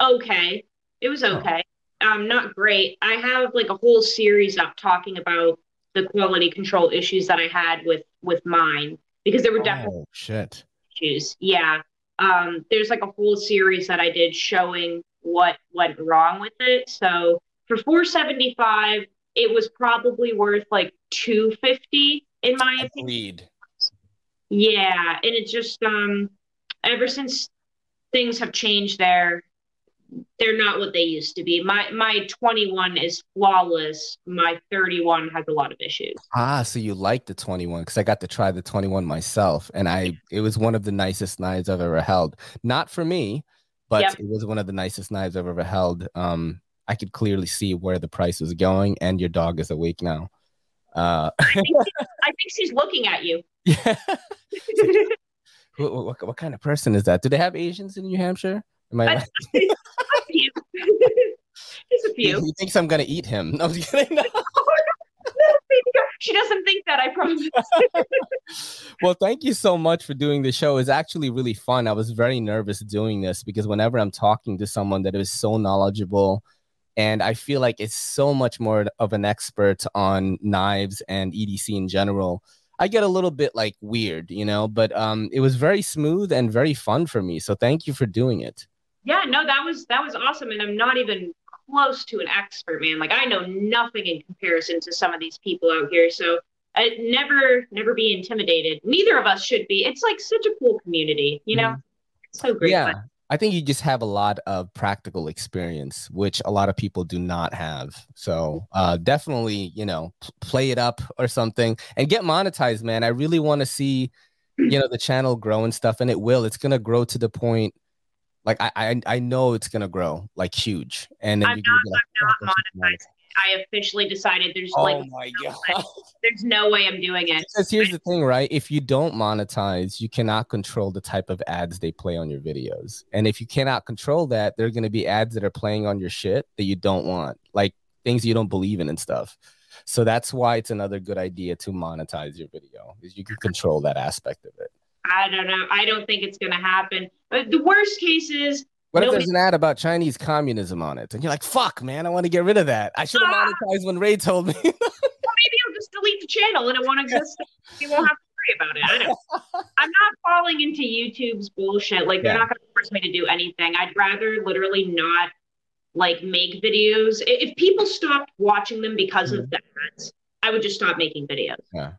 okay. It was Huh. okay. Um, not great. I have like a whole series up talking about the quality control issues that I had with with mine because there were definitely Oh shit. issues. Yeah. Um, there's like a whole series that I did showing what went wrong with it. So for 475, it was probably worth like 250 in my opinion. Agreed. Yeah, and it's just um ever since things have changed there, they're not what they used to be. My my 21 is flawless. My 31 has a lot of issues. Ah, so you like the 21 because I got to try the 21 myself, and I it was one of the nicest knives I've ever held. Not for me, but Yep. it was one of the nicest knives I've ever held. Um, I could clearly see where the price was going, and your dog is awake now. Uh, I think she's looking at you. yeah. what, what, what, kind of person is that? Do they have Asians in New Hampshire? Am I? Right? a few. Just a few. He, he, thinks I'm gonna eat him. No, I'm just kidding. No. she doesn't think that. I promise. well, thank you so much for doing the show. It's actually really fun. I was very nervous doing this because whenever I'm talking to someone that is so knowledgeable and I feel like it's so much more of an expert on knives and EDC in general. I get a little bit like weird, you know, but um, it was very smooth and very fun for me. So thank you for doing it. Yeah, no, that was that was awesome, and I'm not even close to an expert, man. Like I know nothing in comparison to some of these people out here. So I never, never be intimidated. Neither of us should be. It's like such a cool community, you know. Mm. So great. Yeah, I think you just have a lot of practical experience, which a lot of people do not have. So uh, definitely, you know, play it up or something and get monetized, man. I really want to see, you know, the channel grow and stuff, and it will. It's gonna grow to the point. Like I, I, I know it's gonna grow like huge, and then I'm not, like, I'm not monetized I officially decided there's oh like my no god, way. there's no way I'm doing it. Because here's the thing, right? If you don't monetize, you cannot control the type of ads they play on your videos, and if you cannot control that, there are going to be ads that are playing on your shit that you don't want, like things you don't believe in and stuff. So that's why it's another good idea to monetize your video, is you can control that aspect of it. I don't know. I don't think it's going to happen. But the worst case is what Nobody... if there's an ad about Chinese communism on it? And you're like, fuck, man, I want to get rid of that. I should have ah! monetized when Ray told me. well, maybe I'll just delete the channel and I want to just, you won't have to worry about it. I don't, I'm not falling into YouTube's bullshit. Like, they're yeah. not going to force me to do anything. I'd rather literally not like make videos. If people stopped watching them because mm-hmm. of that, I would just stop making videos. Yeah.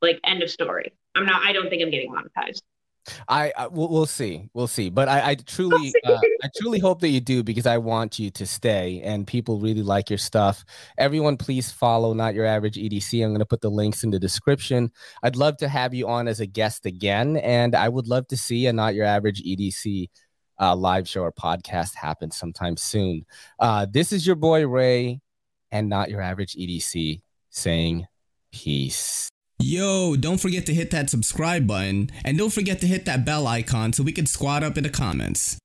Like, end of story. I'm not, I don't think I'm getting monetized. I, I we'll, we'll, see, we'll see. But I, I truly, uh, I truly hope that you do because I want you to stay and people really like your stuff. Everyone, please follow Not Your Average EDC. I'm going to put the links in the description. I'd love to have you on as a guest again, and I would love to see a Not Your Average EDC uh, live show or podcast happen sometime soon. Uh, this is your boy Ray, and Not Your Average EDC saying peace. Yo, don't forget to hit that subscribe button and don't forget to hit that bell icon so we can squat up in the comments.